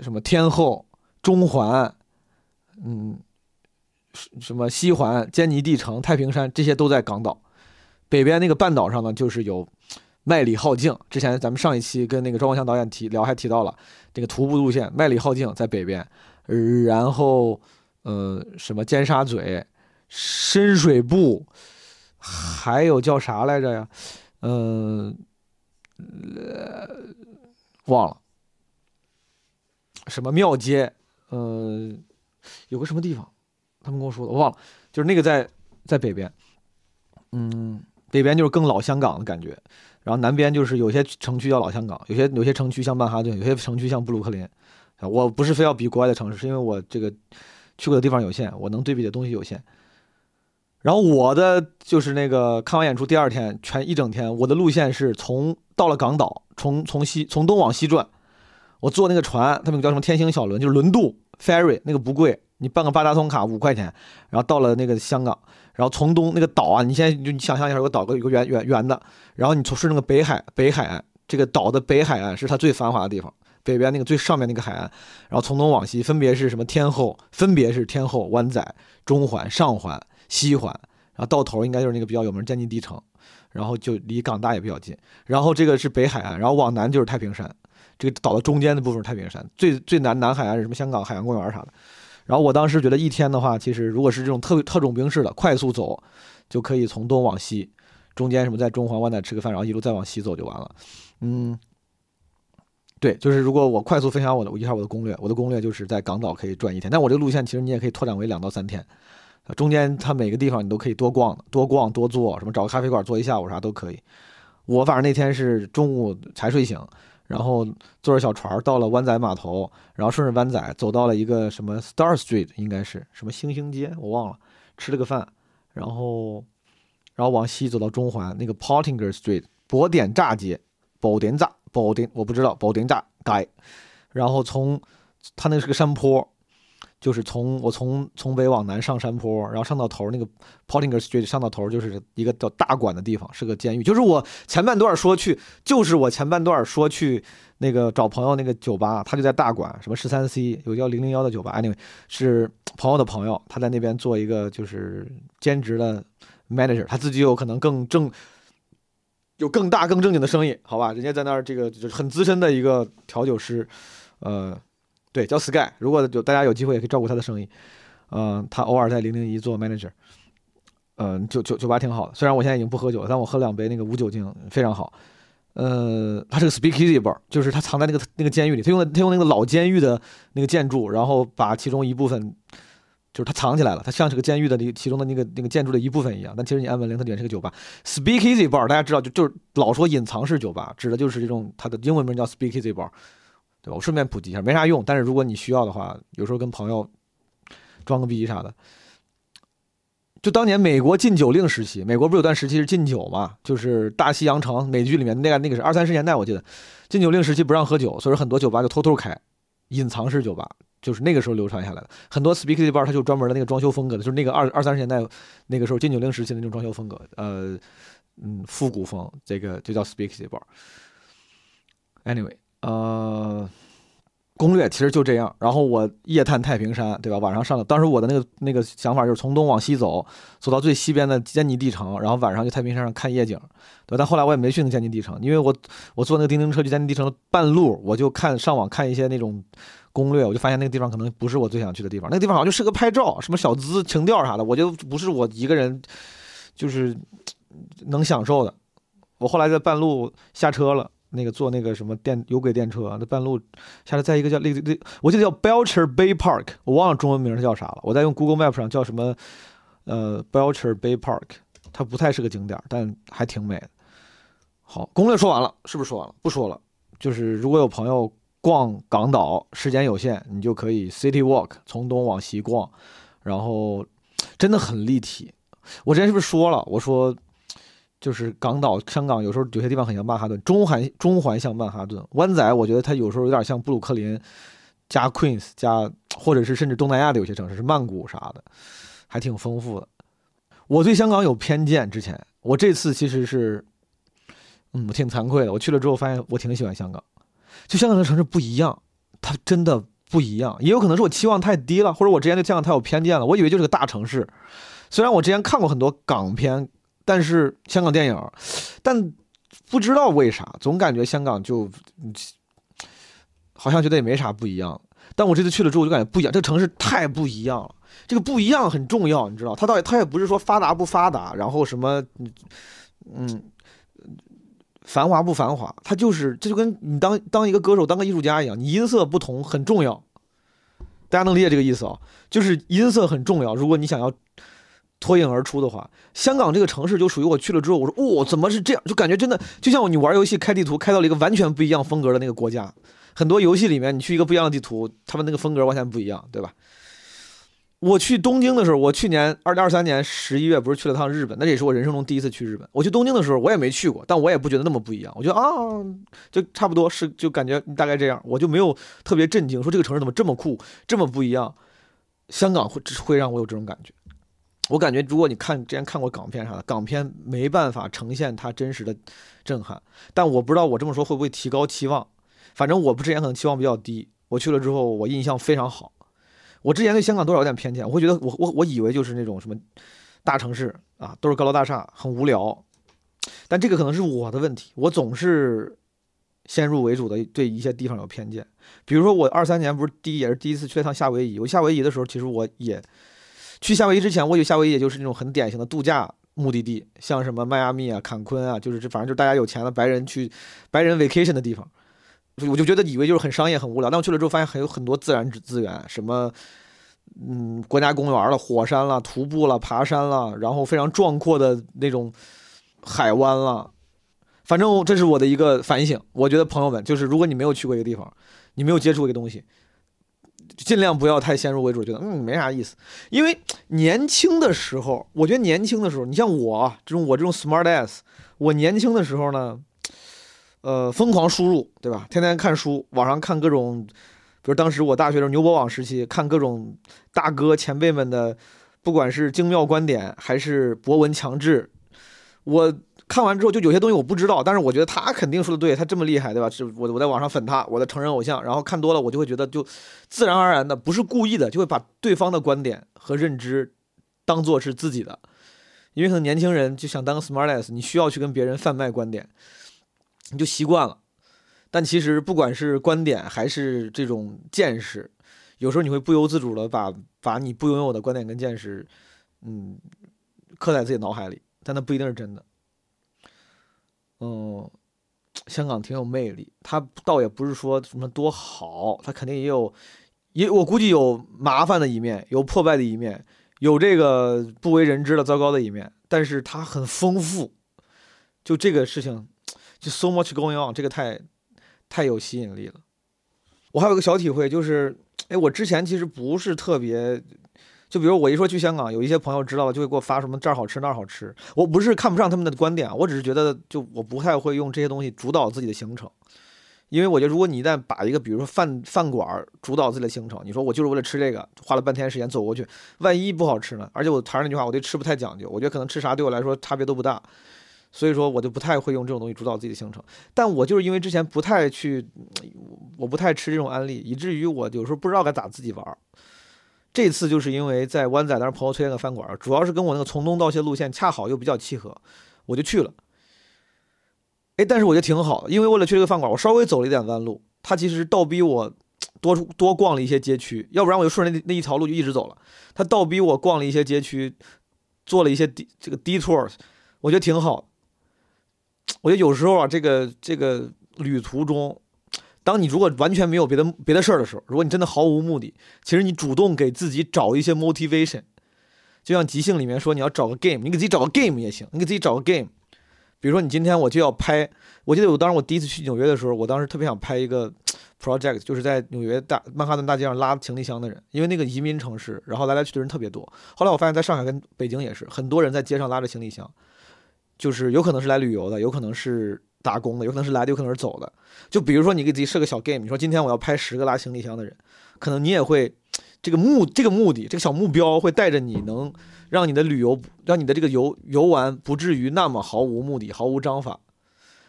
什么天后，中环，嗯。什么西环、坚尼地城、太平山这些都在港岛，北边那个半岛上呢，就是有麦理浩径。之前咱们上一期跟那个庄光祥导演提聊，还提到了这个徒步路线，麦理浩径在北边，然后呃什么尖沙咀、深水埗，还有叫啥来着呀？嗯、呃，忘了，什么庙街，呃，有个什么地方，他们跟我说的，我忘了，就是那个在在北边，嗯，北边就是更老香港的感觉，然后南边就是有些城区叫老香港，有些有些城区像曼哈顿，有些城区像布鲁克林。我不是非要比国外的城市，是因为我这个去过的地方有限，我能对比的东西有限。然后我的就是那个看完演出第二天，全一整天，我的路线是从到了港岛，从从西从东往西转，我坐那个船，他们叫什么天星小轮，就是轮渡 ferry，那个不贵，你办个八达通卡五块钱，然后到了那个香港，然后从东那个岛啊，你现在就你想象一下，有个岛，有个圆圆圆的，然后你从是那个北海北海岸，这个岛的北海岸是它最繁华的地方，北边那个最上面那个海岸，然后从东往西分别是什么天后，分别是天后、湾仔、中环、上环、西环，然后到头应该就是那个比较有名的坚尼地城，然后就离港大也比较近，然后这个是北海岸，然后往南就是太平山，这个岛的中间的部分是太平山，最最南南海岸是什么香港海洋公园啥的。然后我当时觉得一天的话，其实如果是这种特特种兵式的快速走，就可以从东往西，中间什么在中环湾仔吃个饭，然后一路再往西走就完了。嗯，对，就是如果我快速分享我的一下我的攻略，我的攻略就是在港岛可以转一天，但我这个路线其实你也可以拓展为两到三天，中间它每个地方你都可以多逛，多逛多坐，什么找个咖啡馆坐一下午啥都可以。我反正那天是中午才睡醒，然后坐着小船到了湾仔码头，然后顺着湾仔走到了一个什么 Star Street，应该是什么星星街，我忘了，吃了个饭，然后然后往西走到中环那个 portinger Street 宝典乍街，宝典乍宝典我不知道宝典乍街，然后从它那是个山坡。就是从我从从北往南上山坡，然后上到头那个 Pottinger Street 上到头就是一个叫大馆的地方，是个监狱。就是我前半段说去，就是我前半段说去那个找朋友那个酒吧，他就在大馆，什么十三 C 有叫零零幺的酒吧，anyway 是朋友的朋友，他在那边做一个就是兼职的 manager，他自己有可能更正。有更大、更正经的生意，好吧？人家在那儿，这个就是很资深的一个调酒师，呃，对，叫 Sky。如果有大家有机会，也可以照顾他的生意。嗯、他偶尔在零零一做 manager。嗯、酒酒酒吧挺好的，虽然我现在已经不喝酒了，但我喝两杯那个无酒精非常好。呃，它是个 speakeasy bar，就是它藏在那个那个监狱里，他用的他用那个老监狱的那个建筑，然后把其中一部分就是它藏起来了，它像是个监狱的其中的那个那个建筑的一部分一样，但其实你按门铃，它里面是个酒吧。Speakeasy bar 大家知道就就是老说隐藏式酒吧，指的就是这种它的英文名叫 Speakeasy bar，对吧？我顺便普及一下，没啥用，但是如果你需要的话，有时候跟朋友装个逼啥的。就当年美国禁酒令时期，美国不是有段时期是禁酒嘛？就是大西洋城美剧里面那个那个是二三十年代，我记得禁酒令时期不让喝酒，所以很多酒吧就偷偷开，隐藏式酒吧，就是那个时候流传下来的。很多 speakeasy bar 它就专门的那个装修风格的，就是那个二二三十年代那个时候禁酒令时期的那种装修风格，呃，嗯，复古风，这个就叫 speakeasy bar。Anyway，呃，攻略其实就这样。然后我夜探太平山，对吧？晚上上了，当时我的那个那个想法就是从东往西走，走到最西边的坚尼地城，然后晚上去太平山上看夜景，对？但后来我也没去那个坚尼地城，因为我我坐那个叮叮车去坚尼地城的半路，我就看上网看一些那种攻略，我就发现那个地方可能不是我最想去的地方，那个地方好像就适合拍照，什么小资情调啥的，我觉得不是我一个人就是能享受的。我后来在半路下车了。那个坐那个什么电有轨电车，那半路下来，在一个叫那那我记得叫 Belcher Bay Park，我忘了中文名是叫啥了。我在用 Google Map 上叫什么呃 Belcher Bay Park，它不太是个景点，但还挺美的。好，攻略说完了，是不是说完了？不说了，就是如果有朋友逛港岛，时间有限，你就可以 City Walk 从东往西逛，然后真的很立体。我之前是不是说了？我说。就是港岛、香港有时候有些地方很像曼哈顿，中环中环像曼哈顿，湾仔我觉得它有时候有点像布鲁克林加 Queens 加，或者是甚至东南亚的有些城市是曼谷啥的，还挺丰富的。我对香港有偏见，之前我这次其实是，嗯，我挺惭愧的。我去了之后发现我挺喜欢香港，就香港的城市不一样，它真的不一样。也有可能是我期望太低了，或者我之前对香港太有偏见了。我以为就是个大城市，虽然我之前看过很多港片。但是香港电影，但不知道为啥，总感觉香港就好像觉得也没啥不一样。但我这次去了之后，我就感觉不一样，这个城市太不一样了。这个不一样很重要，你知道，它倒它也不是说发达不发达，然后什么，嗯嗯，繁华不繁华，它就是这就跟你当当一个歌手、当个艺术家一样，你音色不同很重要。大家能理解这个意思啊？就是音色很重要，如果你想要脱颖而出的话，香港这个城市就属于我去了之后，我说哦，怎么是这样？就感觉真的就像你玩游戏开地图开到了一个完全不一样风格的那个国家。很多游戏里面，你去一个不一样的地图，他们那个风格完全不一样，对吧？我去东京的时候，我去年二零二三年十一月不是去了趟日本，那也是我人生中第一次去日本。我去东京的时候，我也没去过，但我也不觉得那么不一样。我觉得啊，就差不多是，就感觉大概这样，我就没有特别震惊，说这个城市怎么这么酷，这么不一样。香港会会让我有这种感觉。我感觉，如果你看之前看过港片啥的，港片没办法呈现它真实的震撼。但我不知道我这么说会不会提高期望。反正我不之前可能期望比较低，我去了之后我印象非常好。我之前对香港多少有点偏见，我会觉得我我我以为就是那种什么大城市啊，都是高楼大厦，很无聊。但这个可能是我的问题，我总是先入为主的对一些地方有偏见。比如说我二三年不是第一也是第一次去了趟夏威夷，我夏威夷的时候其实我也去夏威夷之前，我以为夏威夷也就是那种很典型的度假目的地，像什么迈阿密啊、坎昆啊，就是这反正就是大家有钱的白人去白人 vacation 的地方。我就觉得以为就是很商业很无聊，但我去了之后发现还有很多自然资源，什么，嗯，国家公园了、火山了、徒步了、爬山了，然后非常壮阔的那种海湾了。反正这是我的一个反省。我觉得朋友们，就是如果你没有去过一个地方，你没有接触过一个东西，尽量不要太先入为主，觉得嗯没啥意思。因为 年轻的时候，我觉得年轻的时候，你像我这种我这种 smart ass，我年轻的时候呢。呃，疯狂输入，对吧？天天看书，网上看各种，比如当时我大学的时候牛博网时期，看各种大哥前辈们的，不管是精妙观点还是博闻强志，我看完之后就有些东西我不知道，但是我觉得他肯定说的对，他这么厉害，对吧？是我我在网上粉他，我的成人偶像，然后看多了，我就会觉得就自然而然的，不是故意的，就会把对方的观点和认知当做是自己的，因为可能年轻人就想当个 smartass，你需要去跟别人贩卖观点。你就习惯了，但其实不管是观点还是这种见识，有时候你会不由自主的把把你不拥有的观点跟见识，嗯，刻在自己脑海里，但那不一定是真的。嗯，香港挺有魅力，它倒也不是说什么多好，它肯定也有，也我估计有麻烦的一面，有破败的一面，有这个不为人知的糟糕的一面，但是它很丰富，就这个事情。就 so much going on，这个太太有吸引力了。我还有个小体会，就是，哎，我之前其实不是特别，就比如我一说去香港，有一些朋友知道了，就会给我发什么这儿好吃那儿好吃。我不是看不上他们的观点，我只是觉得，就我不太会用这些东西主导自己的行程，因为我觉得，如果你一旦把一个，比如说饭饭馆主导自己的行程，你说我就是为了吃这个，花了半天时间走过去，万一不好吃呢？而且我还是那句话，我对吃不太讲究，我觉得可能吃啥对我来说差别都不大。所以说，我就不太会用这种东西主导自己的行程。但我就是因为之前不太去，我不太吃这种安利，以至于我有时候不知道该咋自己玩。这次就是因为在湾仔那儿朋友推荐个饭馆，主要是跟我那个从东到西路线恰好又比较契合，我就去了。哎，但是我觉得挺好，因为为了去这个饭馆，我稍微走了一点弯路。他其实倒逼我多多逛了一些街区，要不然我就顺着那那一条路就一直走了。他倒逼我逛了一些街区，做了一些 d 这个 detour，我觉得挺好。我觉得有时候啊，这个这个旅途中，当你如果完全没有别的别的事儿的时候，如果你真的毫无目的，其实你主动给自己找一些 motivation，就像即兴里面说，你要找个 game，你给自己找个 game 也行，你给自己找个 game。比如说你今天我就要拍，我记得我当时我第一次去纽约的时候，我当时特别想拍一个 project，就是在纽约大曼哈顿大街上拉行李箱的人，因为那个移民城市，然后来来去的人特别多。后来我发现在上海跟北京也是，很多人在街上拉着行李箱。就是有可能是来旅游的，有可能是打工的，有可能是来的，有可能是走的。就比如说你给自己设个小 game，你说今天我要拍十个拉行李箱的人，可能你也会这个目这个目的这个小目标会带着你，能让你的旅游让你的这个游游玩不至于那么毫无目的、毫无章法。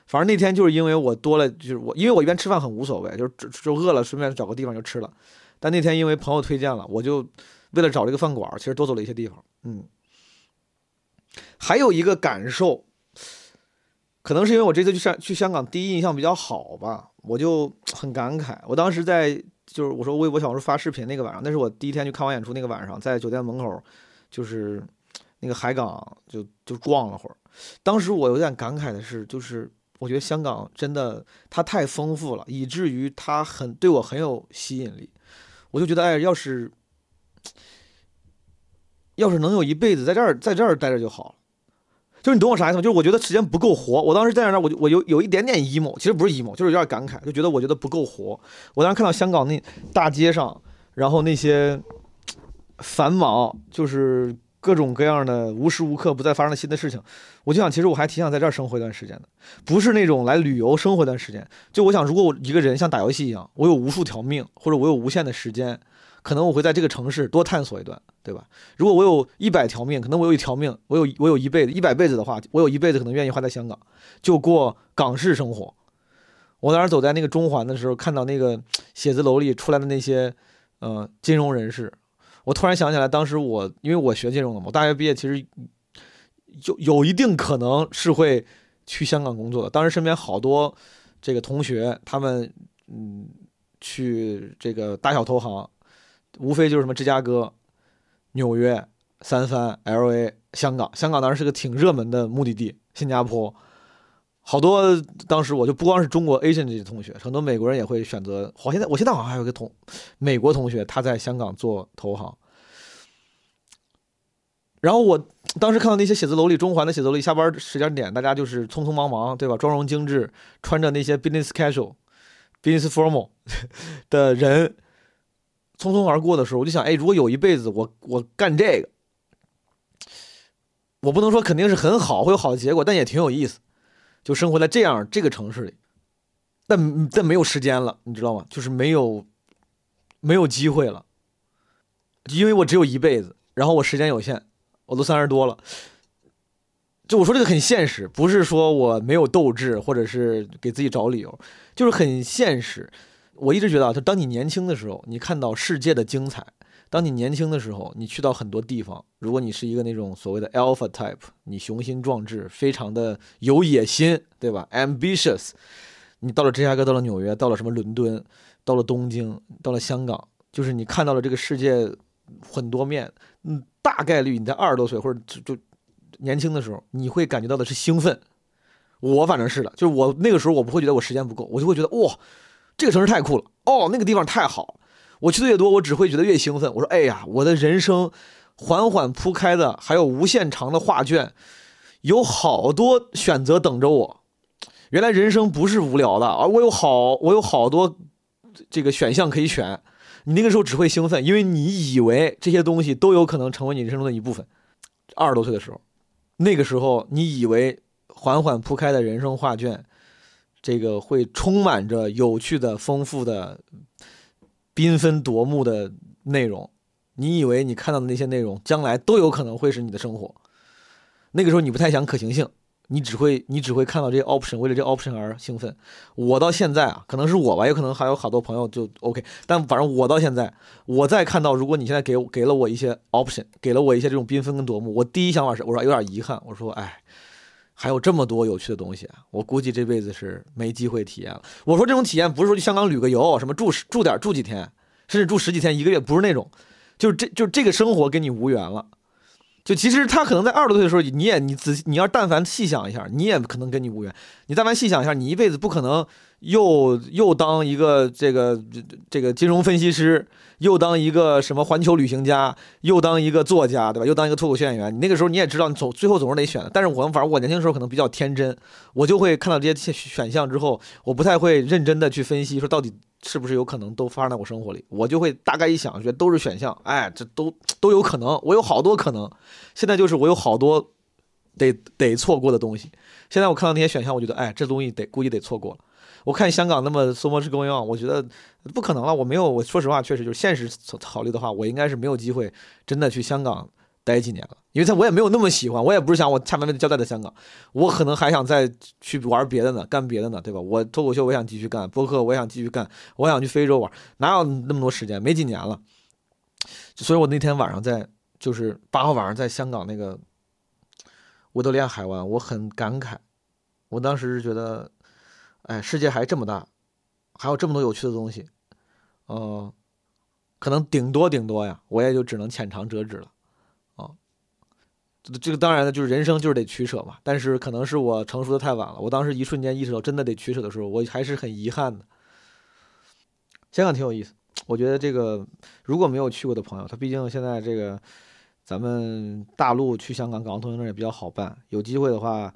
反正那天就是因为我多了，就是我因为我一边吃饭很无所谓，就是就饿了顺便找个地方就吃了。但那天因为朋友推荐了，我就为了找这个饭馆，其实多走了一些地方，嗯。还有一个感受，可能是因为我这次去上去香港第一印象比较好吧，我就很感慨。我当时在就是我说微博小红书发视频那个晚上，那是我第一天去看完演出那个晚上，在酒店门口就是那个海港就就逛了会儿。当时我有点感慨的是，就是我觉得香港真的它太丰富了，以至于它很对我很有吸引力。我就觉得，哎，要是要是能有一辈子在这儿在这儿待着就好了。就是你懂我啥意思吗？就是我觉得时间不够活。我当时在那儿，我就我有有一点点 emo，其实不是 emo，就是有点感慨，就觉得我觉得不够活。我当时看到香港那大街上，然后那些繁忙，就是各种各样的无时无刻不在发生的新的事情，我就想，其实我还挺想在这儿生活一段时间的，不是那种来旅游生活一段时间。就我想，如果我一个人像打游戏一样，我有无数条命，或者我有无限的时间。可能我会在这个城市多探索一段，对吧？如果我有一百条命，可能我有一条命，我有我有一辈子一百辈子的话，我有一辈子可能愿意花在香港，就过港式生活。我当时走在那个中环的时候，看到那个写字楼里出来的那些呃金融人士，我突然想起来，当时我因为我学金融的嘛，我大学毕业其实有有一定可能是会去香港工作的。当时身边好多这个同学，他们嗯去这个大小投行。无非就是什么芝加哥、纽约、三藩、L A、香港。香港当时是个挺热门的目的地。新加坡，好多当时我就不光是中国 Asian 这些同学，很多美国人也会选择。好，现在我现在好像还有个同美国同学，他在香港做投行。然后我当时看到那些写字楼里，中环的写字楼里，下班时间点，大家就是匆匆忙忙，对吧？妆容精致，穿着那些 business casual、business formal 的人。匆匆而过的时候，我就想，哎，如果有一辈子我我干这个，我不能说肯定是很好，会有好的结果，但也挺有意思，就生活在这样这个城市里，但但没有时间了，你知道吗？就是没有没有机会了，因为我只有一辈子，然后我时间有限，我都三十多了，就我说这个很现实，不是说我没有斗志，或者是给自己找理由，就是很现实。我一直觉得啊，就当你年轻的时候，你看到世界的精彩；当你年轻的时候，你去到很多地方。如果你是一个那种所谓的 alpha type，你雄心壮志，非常的有野心，对吧？ambitious，你到了芝加哥，到了纽约，到了什么伦敦，到了东京，到了香港，就是你看到了这个世界很多面。嗯，大概率你在二十多岁或者就就年轻的时候，你会感觉到的是兴奋。我反正是的，就是我那个时候我不会觉得我时间不够，我就会觉得哇。这个城市太酷了哦，那个地方太好。我去的越多，我只会觉得越兴奋。我说，哎呀，我的人生缓缓铺开的，还有无限长的画卷，有好多选择等着我。原来人生不是无聊的而！我有好，我有好多这个选项可以选。你那个时候只会兴奋，因为你以为这些东西都有可能成为你人生中的一部分。二十多岁的时候，那个时候你以为缓缓铺开的人生画卷。这个会充满着有趣的、丰富的、缤纷夺目的内容。你以为你看到的那些内容，将来都有可能会是你的生活。那个时候你不太想可行性，你只会你只会看到这些 option，为了这 option 而兴奋。我到现在啊，可能是我吧，也可能还有好多朋友就 OK。但反正我到现在，我再看到，如果你现在给给了我一些 option，给了我一些这种缤纷跟夺目，我第一想法是，我说有点遗憾，我说哎。还有这么多有趣的东西！我估计这辈子是没机会体验了。我说这种体验不是说去香港旅个游，什么住住点住几天，甚至住十几天一个月，不是那种，就是这就这个生活跟你无缘了。就其实他可能在二十多岁的时候，你也你仔细你要但凡细想一下，你也可能跟你无缘。你但凡细想一下，你一辈子不可能又又当一个这个这个金融分析师。又当一个什么环球旅行家，又当一个作家，对吧？又当一个脱口秀演员。你那个时候你也知道，你总最后总是得选的。但是我们反正我年轻时候可能比较天真，我就会看到这些选项之后，我不太会认真的去分析，说到底是不是有可能都发生在我生活里。我就会大概一想，觉得都是选项，哎，这都都有可能。我有好多可能。现在就是我有好多得得错过的东西。现在我看到那些选项，我觉得，哎，这东西得估计得错过了。我看香港那么 so much going on，我觉得不可能了。我没有，我说实话，确实就是现实考虑的话，我应该是没有机会真的去香港待几年了。因为他我也没有那么喜欢，我也不是想我下半辈子交代在香港，我可能还想再去玩别的呢，干别的呢，对吧？我脱口秀我想继续干，播客我想继续干，我想去非洲玩，哪有那么多时间？没几年了。所以我那天晚上在就是八号晚上在香港那个维多利亚海湾，我很感慨。我当时是觉得，哎，世界还这么大，还有这么多有趣的东西，呃，可能顶多顶多呀，我也就只能浅尝辄止了，啊，这这个当然了，就是人生就是得取舍嘛。但是可能是我成熟的太晚了，我当时一瞬间意识到真的得取舍的时候，我还是很遗憾的。香港挺有意思，我觉得这个如果没有去过的朋友，他毕竟现在这个咱们大陆去香港港澳通行证也比较好办，有机会的话，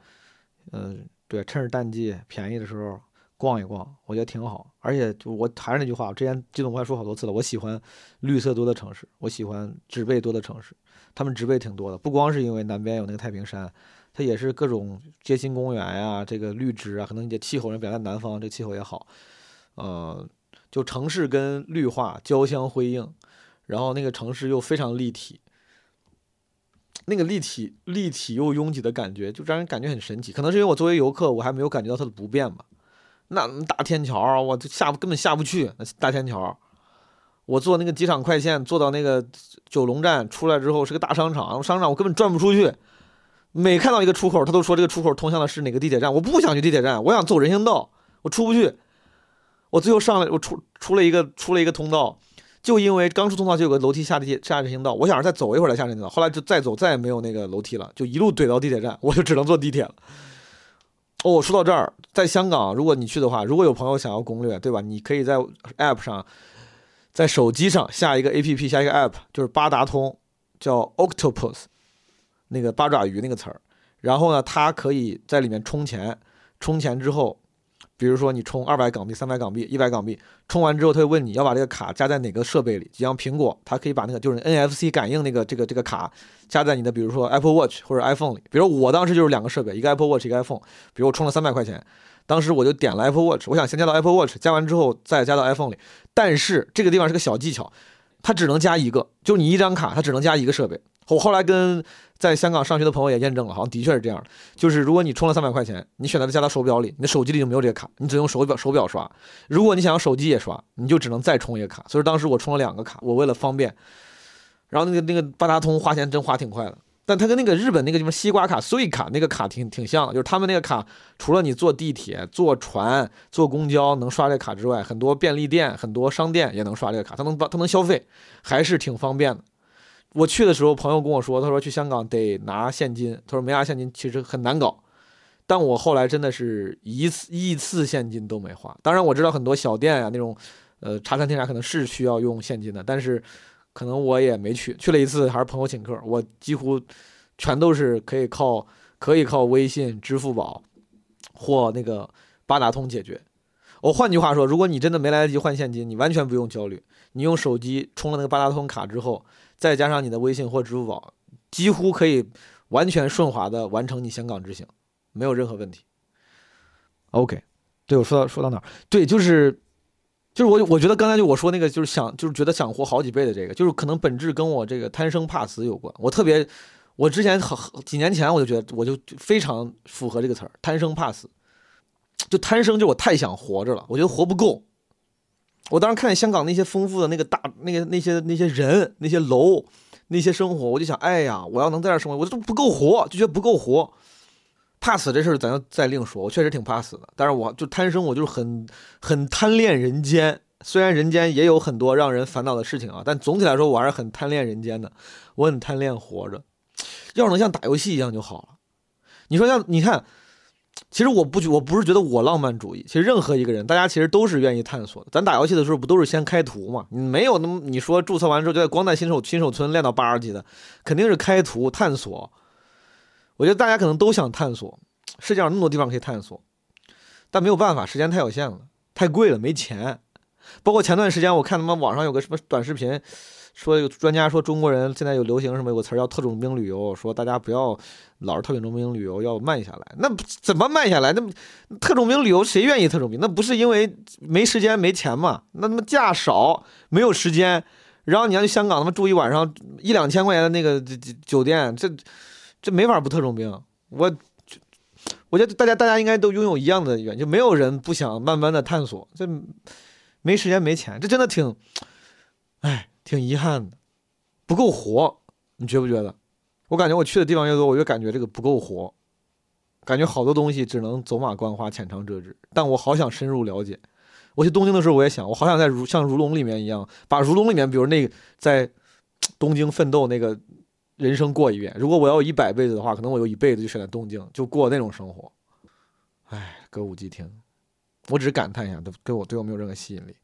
嗯、对，趁着淡季便宜的时候逛一逛，我觉得挺好。而且我还是那句话，我之前基本快说好多次了，我喜欢绿色多的城市，我喜欢植被多的城市。他们植被挺多的，不光是因为南边有那个太平山，它也是各种街心公园呀、这个绿植啊，可能也气候人表在南方，这气候也好，呃，就城市跟绿化交相辉映，然后那个城市又非常立体，那个立体立体又拥挤的感觉，就让人感觉很神奇。可能是因为我作为游客，我还没有感觉到它的不便吧。那大天桥，我就下根本下不去，大天桥。我坐那个机场快线，坐到那个九龙站出来之后是个大商场，商场我根本转不出去。每看到一个出口，他都说这个出口通向的是哪个地铁站，我不想去地铁站，我想走人行道，我出不去。我最后上来，我出出了一个出了一个通道，就因为刚出通道就有个楼梯下地下人行道，我想着再走一会儿再下人行道，后来就再走再也没有那个楼梯了，就一路怼到地铁站，我就只能坐地铁了。哦，说到这儿，在香港，如果你去的话，如果有朋友想要攻略，对吧？你可以在 App 上，在手机上下一个 APP，下一个 App，就是八达通，叫 Octopus，那个八爪鱼那个词儿。然后呢，它可以在里面充钱，充钱之后，比如说你充二百港币、三百港币、一百港币，充完之后，他会问你要把这个卡加在哪个设备里。就像苹果，它可以把那个就是 NFC 感应那个这个这个卡加在你的，比如说 Apple Watch 或者 iPhone 里。比如我当时就是两个设备，一个 Apple Watch，一个 iPhone。比如我充了三百块钱，当时我就点了 Apple Watch，我想先加到 Apple Watch，加完之后再加到 iPhone 里。但是这个地方是个小技巧，它只能加一个，就你一张卡它只能加一个设备。我后来跟在香港上学的朋友也验证了，好像的确是这样。就是如果你充了三百块钱，你选择加到手表里，你的手机里就没有这个卡，你只用手表手表刷。如果你想要手机也刷，你就只能再充一个卡。所以当时我充了两个卡，我为了方便，然后那个那个八达通花钱真花挺快的，但它跟那个日本那个什么西瓜卡、碎卡那个卡挺挺像的，就是他们那个卡除了你坐地铁、坐船、坐公交能刷这个卡之外，很多便利店、很多商店也能刷这个卡，它能它能消费，还是挺方便的。我去的时候，朋友跟我说，他说去香港得拿现金，他说没拿现金其实很难搞。但我后来真的是一次一次现金都没花。当然我知道很多小店啊那种，呃茶餐厅啥可能是需要用现金的，但是可能我也没去，去了一次还是朋友请客，我几乎全都是可以靠可以靠微信、支付宝或那个八达通解决。我换句话说，如果你真的没来得及换现金，你完全不用焦虑，你用手机充了那个八达通卡之后。再加上你的微信或支付宝，几乎可以完全顺滑的完成你香港之行，没有任何问题。OK，对我说到说到哪儿？对，就是就是我我觉得刚才就我说那个就是想就是觉得想活好几倍的这个，就是可能本质跟我这个贪生怕死有关。我特别，我之前好几年前我就觉得我就非常符合这个词儿，贪生怕死。就贪生，就我太想活着了，我觉得活不够。我当时看见香港那些丰富的那个大那个那些那些人那些楼那些生活，我就想，哎呀，我要能在这儿生活，我都不够活，就觉得不够活。怕死这事儿咱就再另说，我确实挺怕死的，但是我就贪生，我就是很很贪恋人间。虽然人间也有很多让人烦恼的事情啊，但总体来说我还是很贪恋人间的。我很贪恋活着，要是能像打游戏一样就好了。你说像你看。其实我不觉，我不是觉得我浪漫主义。其实任何一个人，大家其实都是愿意探索的。咱打游戏的时候不都是先开图嘛？你没有那么你说注册完之后就在光在新手新手村练到八十级的，肯定是开图探索。我觉得大家可能都想探索，世界上那么多地方可以探索，但没有办法，时间太有限了，太贵了，没钱。包括前段时间我看他妈网上有个什么短视频。说有专家说中国人现在有流行什么有个词儿叫特种兵旅游，说大家不要老是特种兵旅游，要慢下来。那怎么慢下来？那特种兵旅游谁愿意特种兵？那不是因为没时间没钱嘛？那他妈假少，没有时间，然后你要去香港他妈住一晚上一两千块钱的那个酒店，这这没法不特种兵。我我觉得大家大家应该都拥有一样的愿，就没有人不想慢慢的探索。这没时间没钱，这真的挺，哎。挺遗憾的，不够活，你觉不觉得？我感觉我去的地方越多，我越感觉这个不够活。感觉好多东西只能走马观花、浅尝辄止，但我好想深入了解。我去东京的时候，我也想，我好想在如像《如龙》里面一样，把《如龙》里面，比如那个在东京奋斗那个人生过一遍。如果我要有一百辈子的话，可能我有一辈子就选在东京，就过那种生活。唉，歌舞伎町，我只是感叹一下，都跟我对我没有任何吸引力。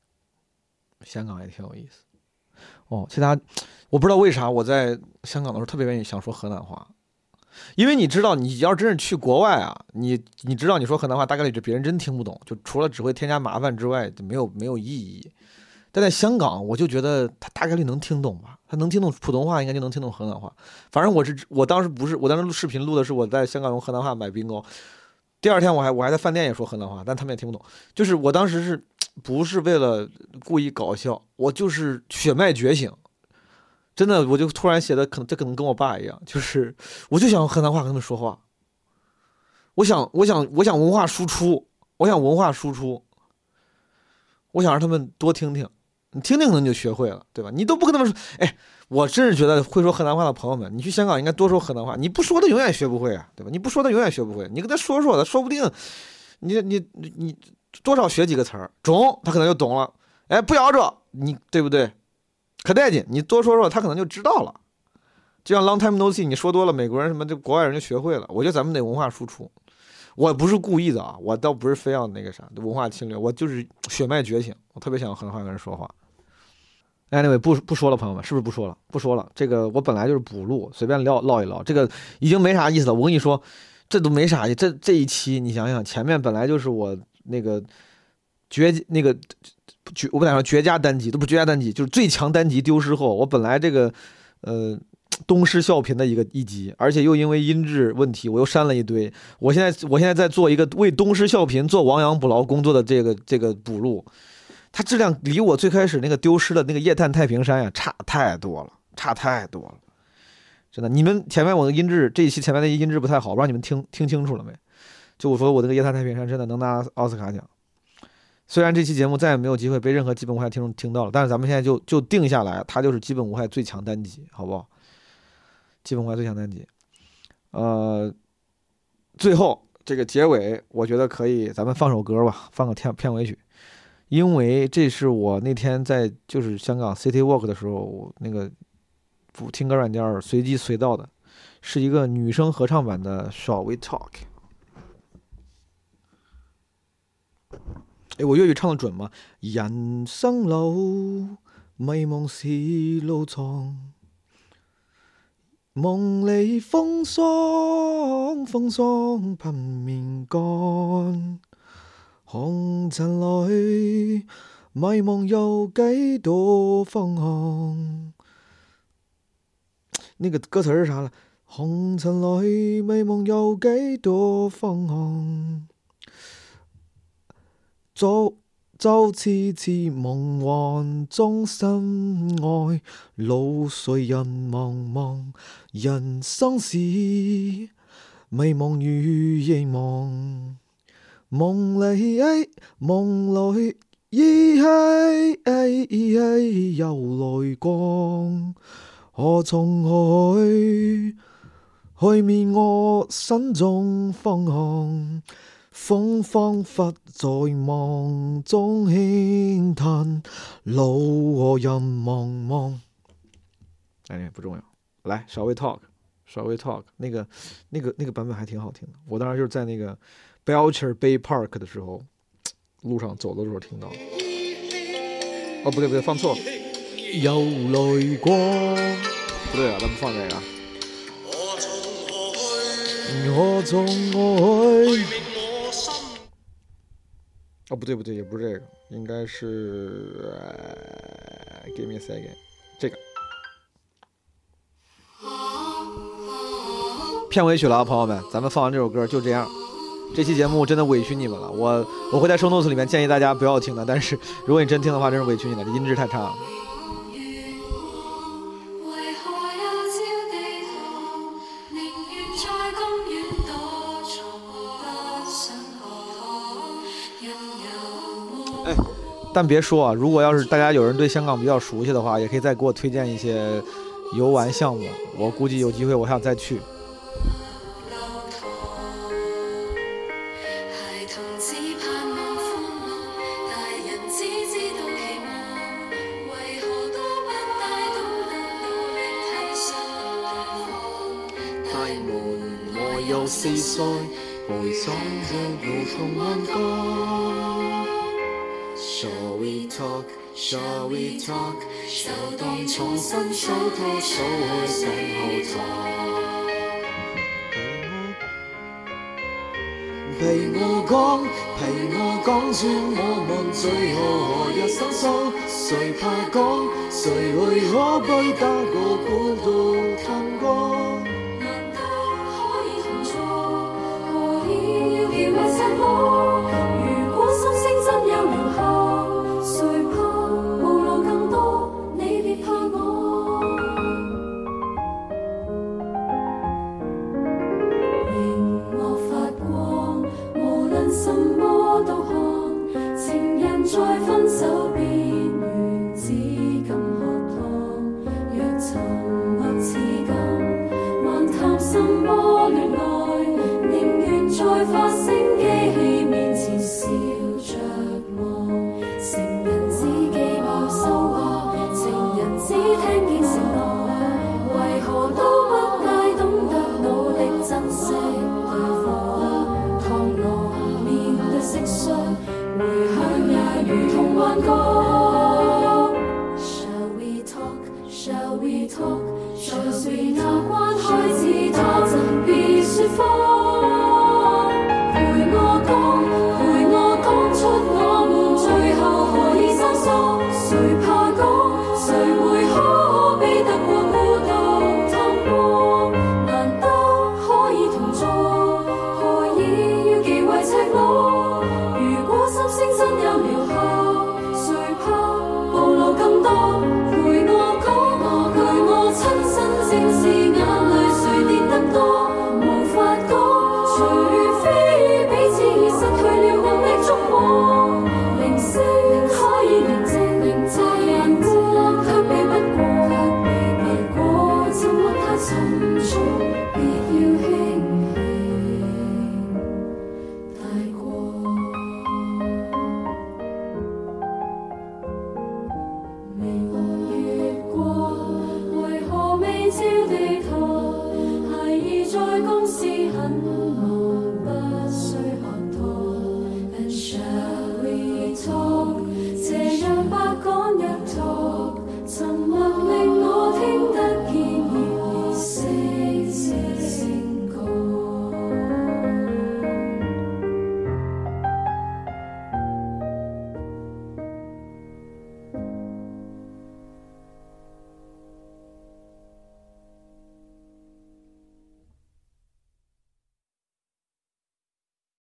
香港也挺有意思。哦，其他我不知道为啥我在香港的时候特别愿意想说河南话，因为你知道，你要真是去国外啊，你你知道你说河南话大概率别人真听不懂，就除了只会添加麻烦之外，就没有没有意义。但在香港，我就觉得他大概率能听懂吧，他能听懂普通话，应该就能听懂河南话。反正我是我当时不是，我当时录视频录的是我在香港用河南话买冰糕，第二天我还我还在饭店也说河南话，但他们也听不懂。就是我当时是。不是为了故意搞笑，我就是血脉觉醒，真的，我就突然写的，可能这可能跟我爸一样，就是我就想河南话跟他们说话，我想，我想，我想文化输出，我想文化输出，我想让他们多听听，你听听可能就学会了，对吧？你都不跟他们说，哎，我真是觉得会说河南话的朋友们，你去香港应该多说河南话，你不说他永远学不会啊，对吧？你不说他永远学不会，你跟他说说，他说不定，你你你。多少学几个词儿，中他可能就懂了。哎，不要着你，对不对？可带劲，你多说说，他可能就知道了。就像 long time no see，你说多了，美国人什么就国外人就学会了。我觉得咱们得文化输出，我不是故意的啊，我倒不是非要那个啥文化侵略，我就是血脉觉醒，我特别想和河南跟人说话。Anyway，不不说了，朋友们，是不是不说了？不说了，这个我本来就是补录，随便唠唠一唠，这个已经没啥意思了。我跟你说，这都没啥意，这这一期你想想，前面本来就是我。那个绝那个绝，我本来说绝佳单集都不是绝佳单集，就是最强单集丢失后，我本来这个呃东施效颦的一个一集，而且又因为音质问题，我又删了一堆。我现在我现在在做一个为东施效颦做亡羊补牢工作的这个这个补录，它质量离我最开始那个丢失的那个夜探太平山呀差太多了，差太多了，真的。你们前面我的音质这一期前面的音质不太好，不知道你们听听清楚了没？就我说，我这个《夜探太平山》真的能拿奥斯卡奖。虽然这期节目再也没有机会被任何基本无害听众听到了，但是咱们现在就就定下来，它就是基本无害最强单集，好不好？基本无害最强单集。呃，最后这个结尾，我觉得可以，咱们放首歌吧，放个片片尾曲，因为这是我那天在就是香港 City Walk 的时候，那个听歌软件随机随到的，是一个女生合唱版的《Shall We Talk》。哎，我粤语唱的准吗？人生路，迷梦是路长，梦里风霜，风霜凭面干，红尘里迷梦有几多方向？那个歌词是啥了？红尘里迷梦有几多方向？就就次次梦幻中心爱，路随人茫茫，人生是迷茫如夜茫，梦里梦里依稀又来光，何从何去？去灭我心中方向。风仿佛在梦中轻叹，路和人茫茫。哎，不重要。来，稍微 talk，稍微 talk。那个、那个、那个版本还挺好听的。我当时就是在那个 Belcher Bay Park 的时候，路上走的时候听到。哦，不对不对，放错了。又来过。不对啊，咱们放这个。我从何去？哦，不对不对，也不是这个，应该是 Give me a second，这个片尾曲了啊，朋友们，咱们放完这首歌就这样。这期节目真的委屈你们了，我我会在收 notes 里面建议大家不要听的，但是如果你真听的话，真是委屈你了，这音质太差了。但别说啊，如果要是大家有人对香港比较熟悉的话，也可以再给我推荐一些游玩项目。我估计有机会，我想再去。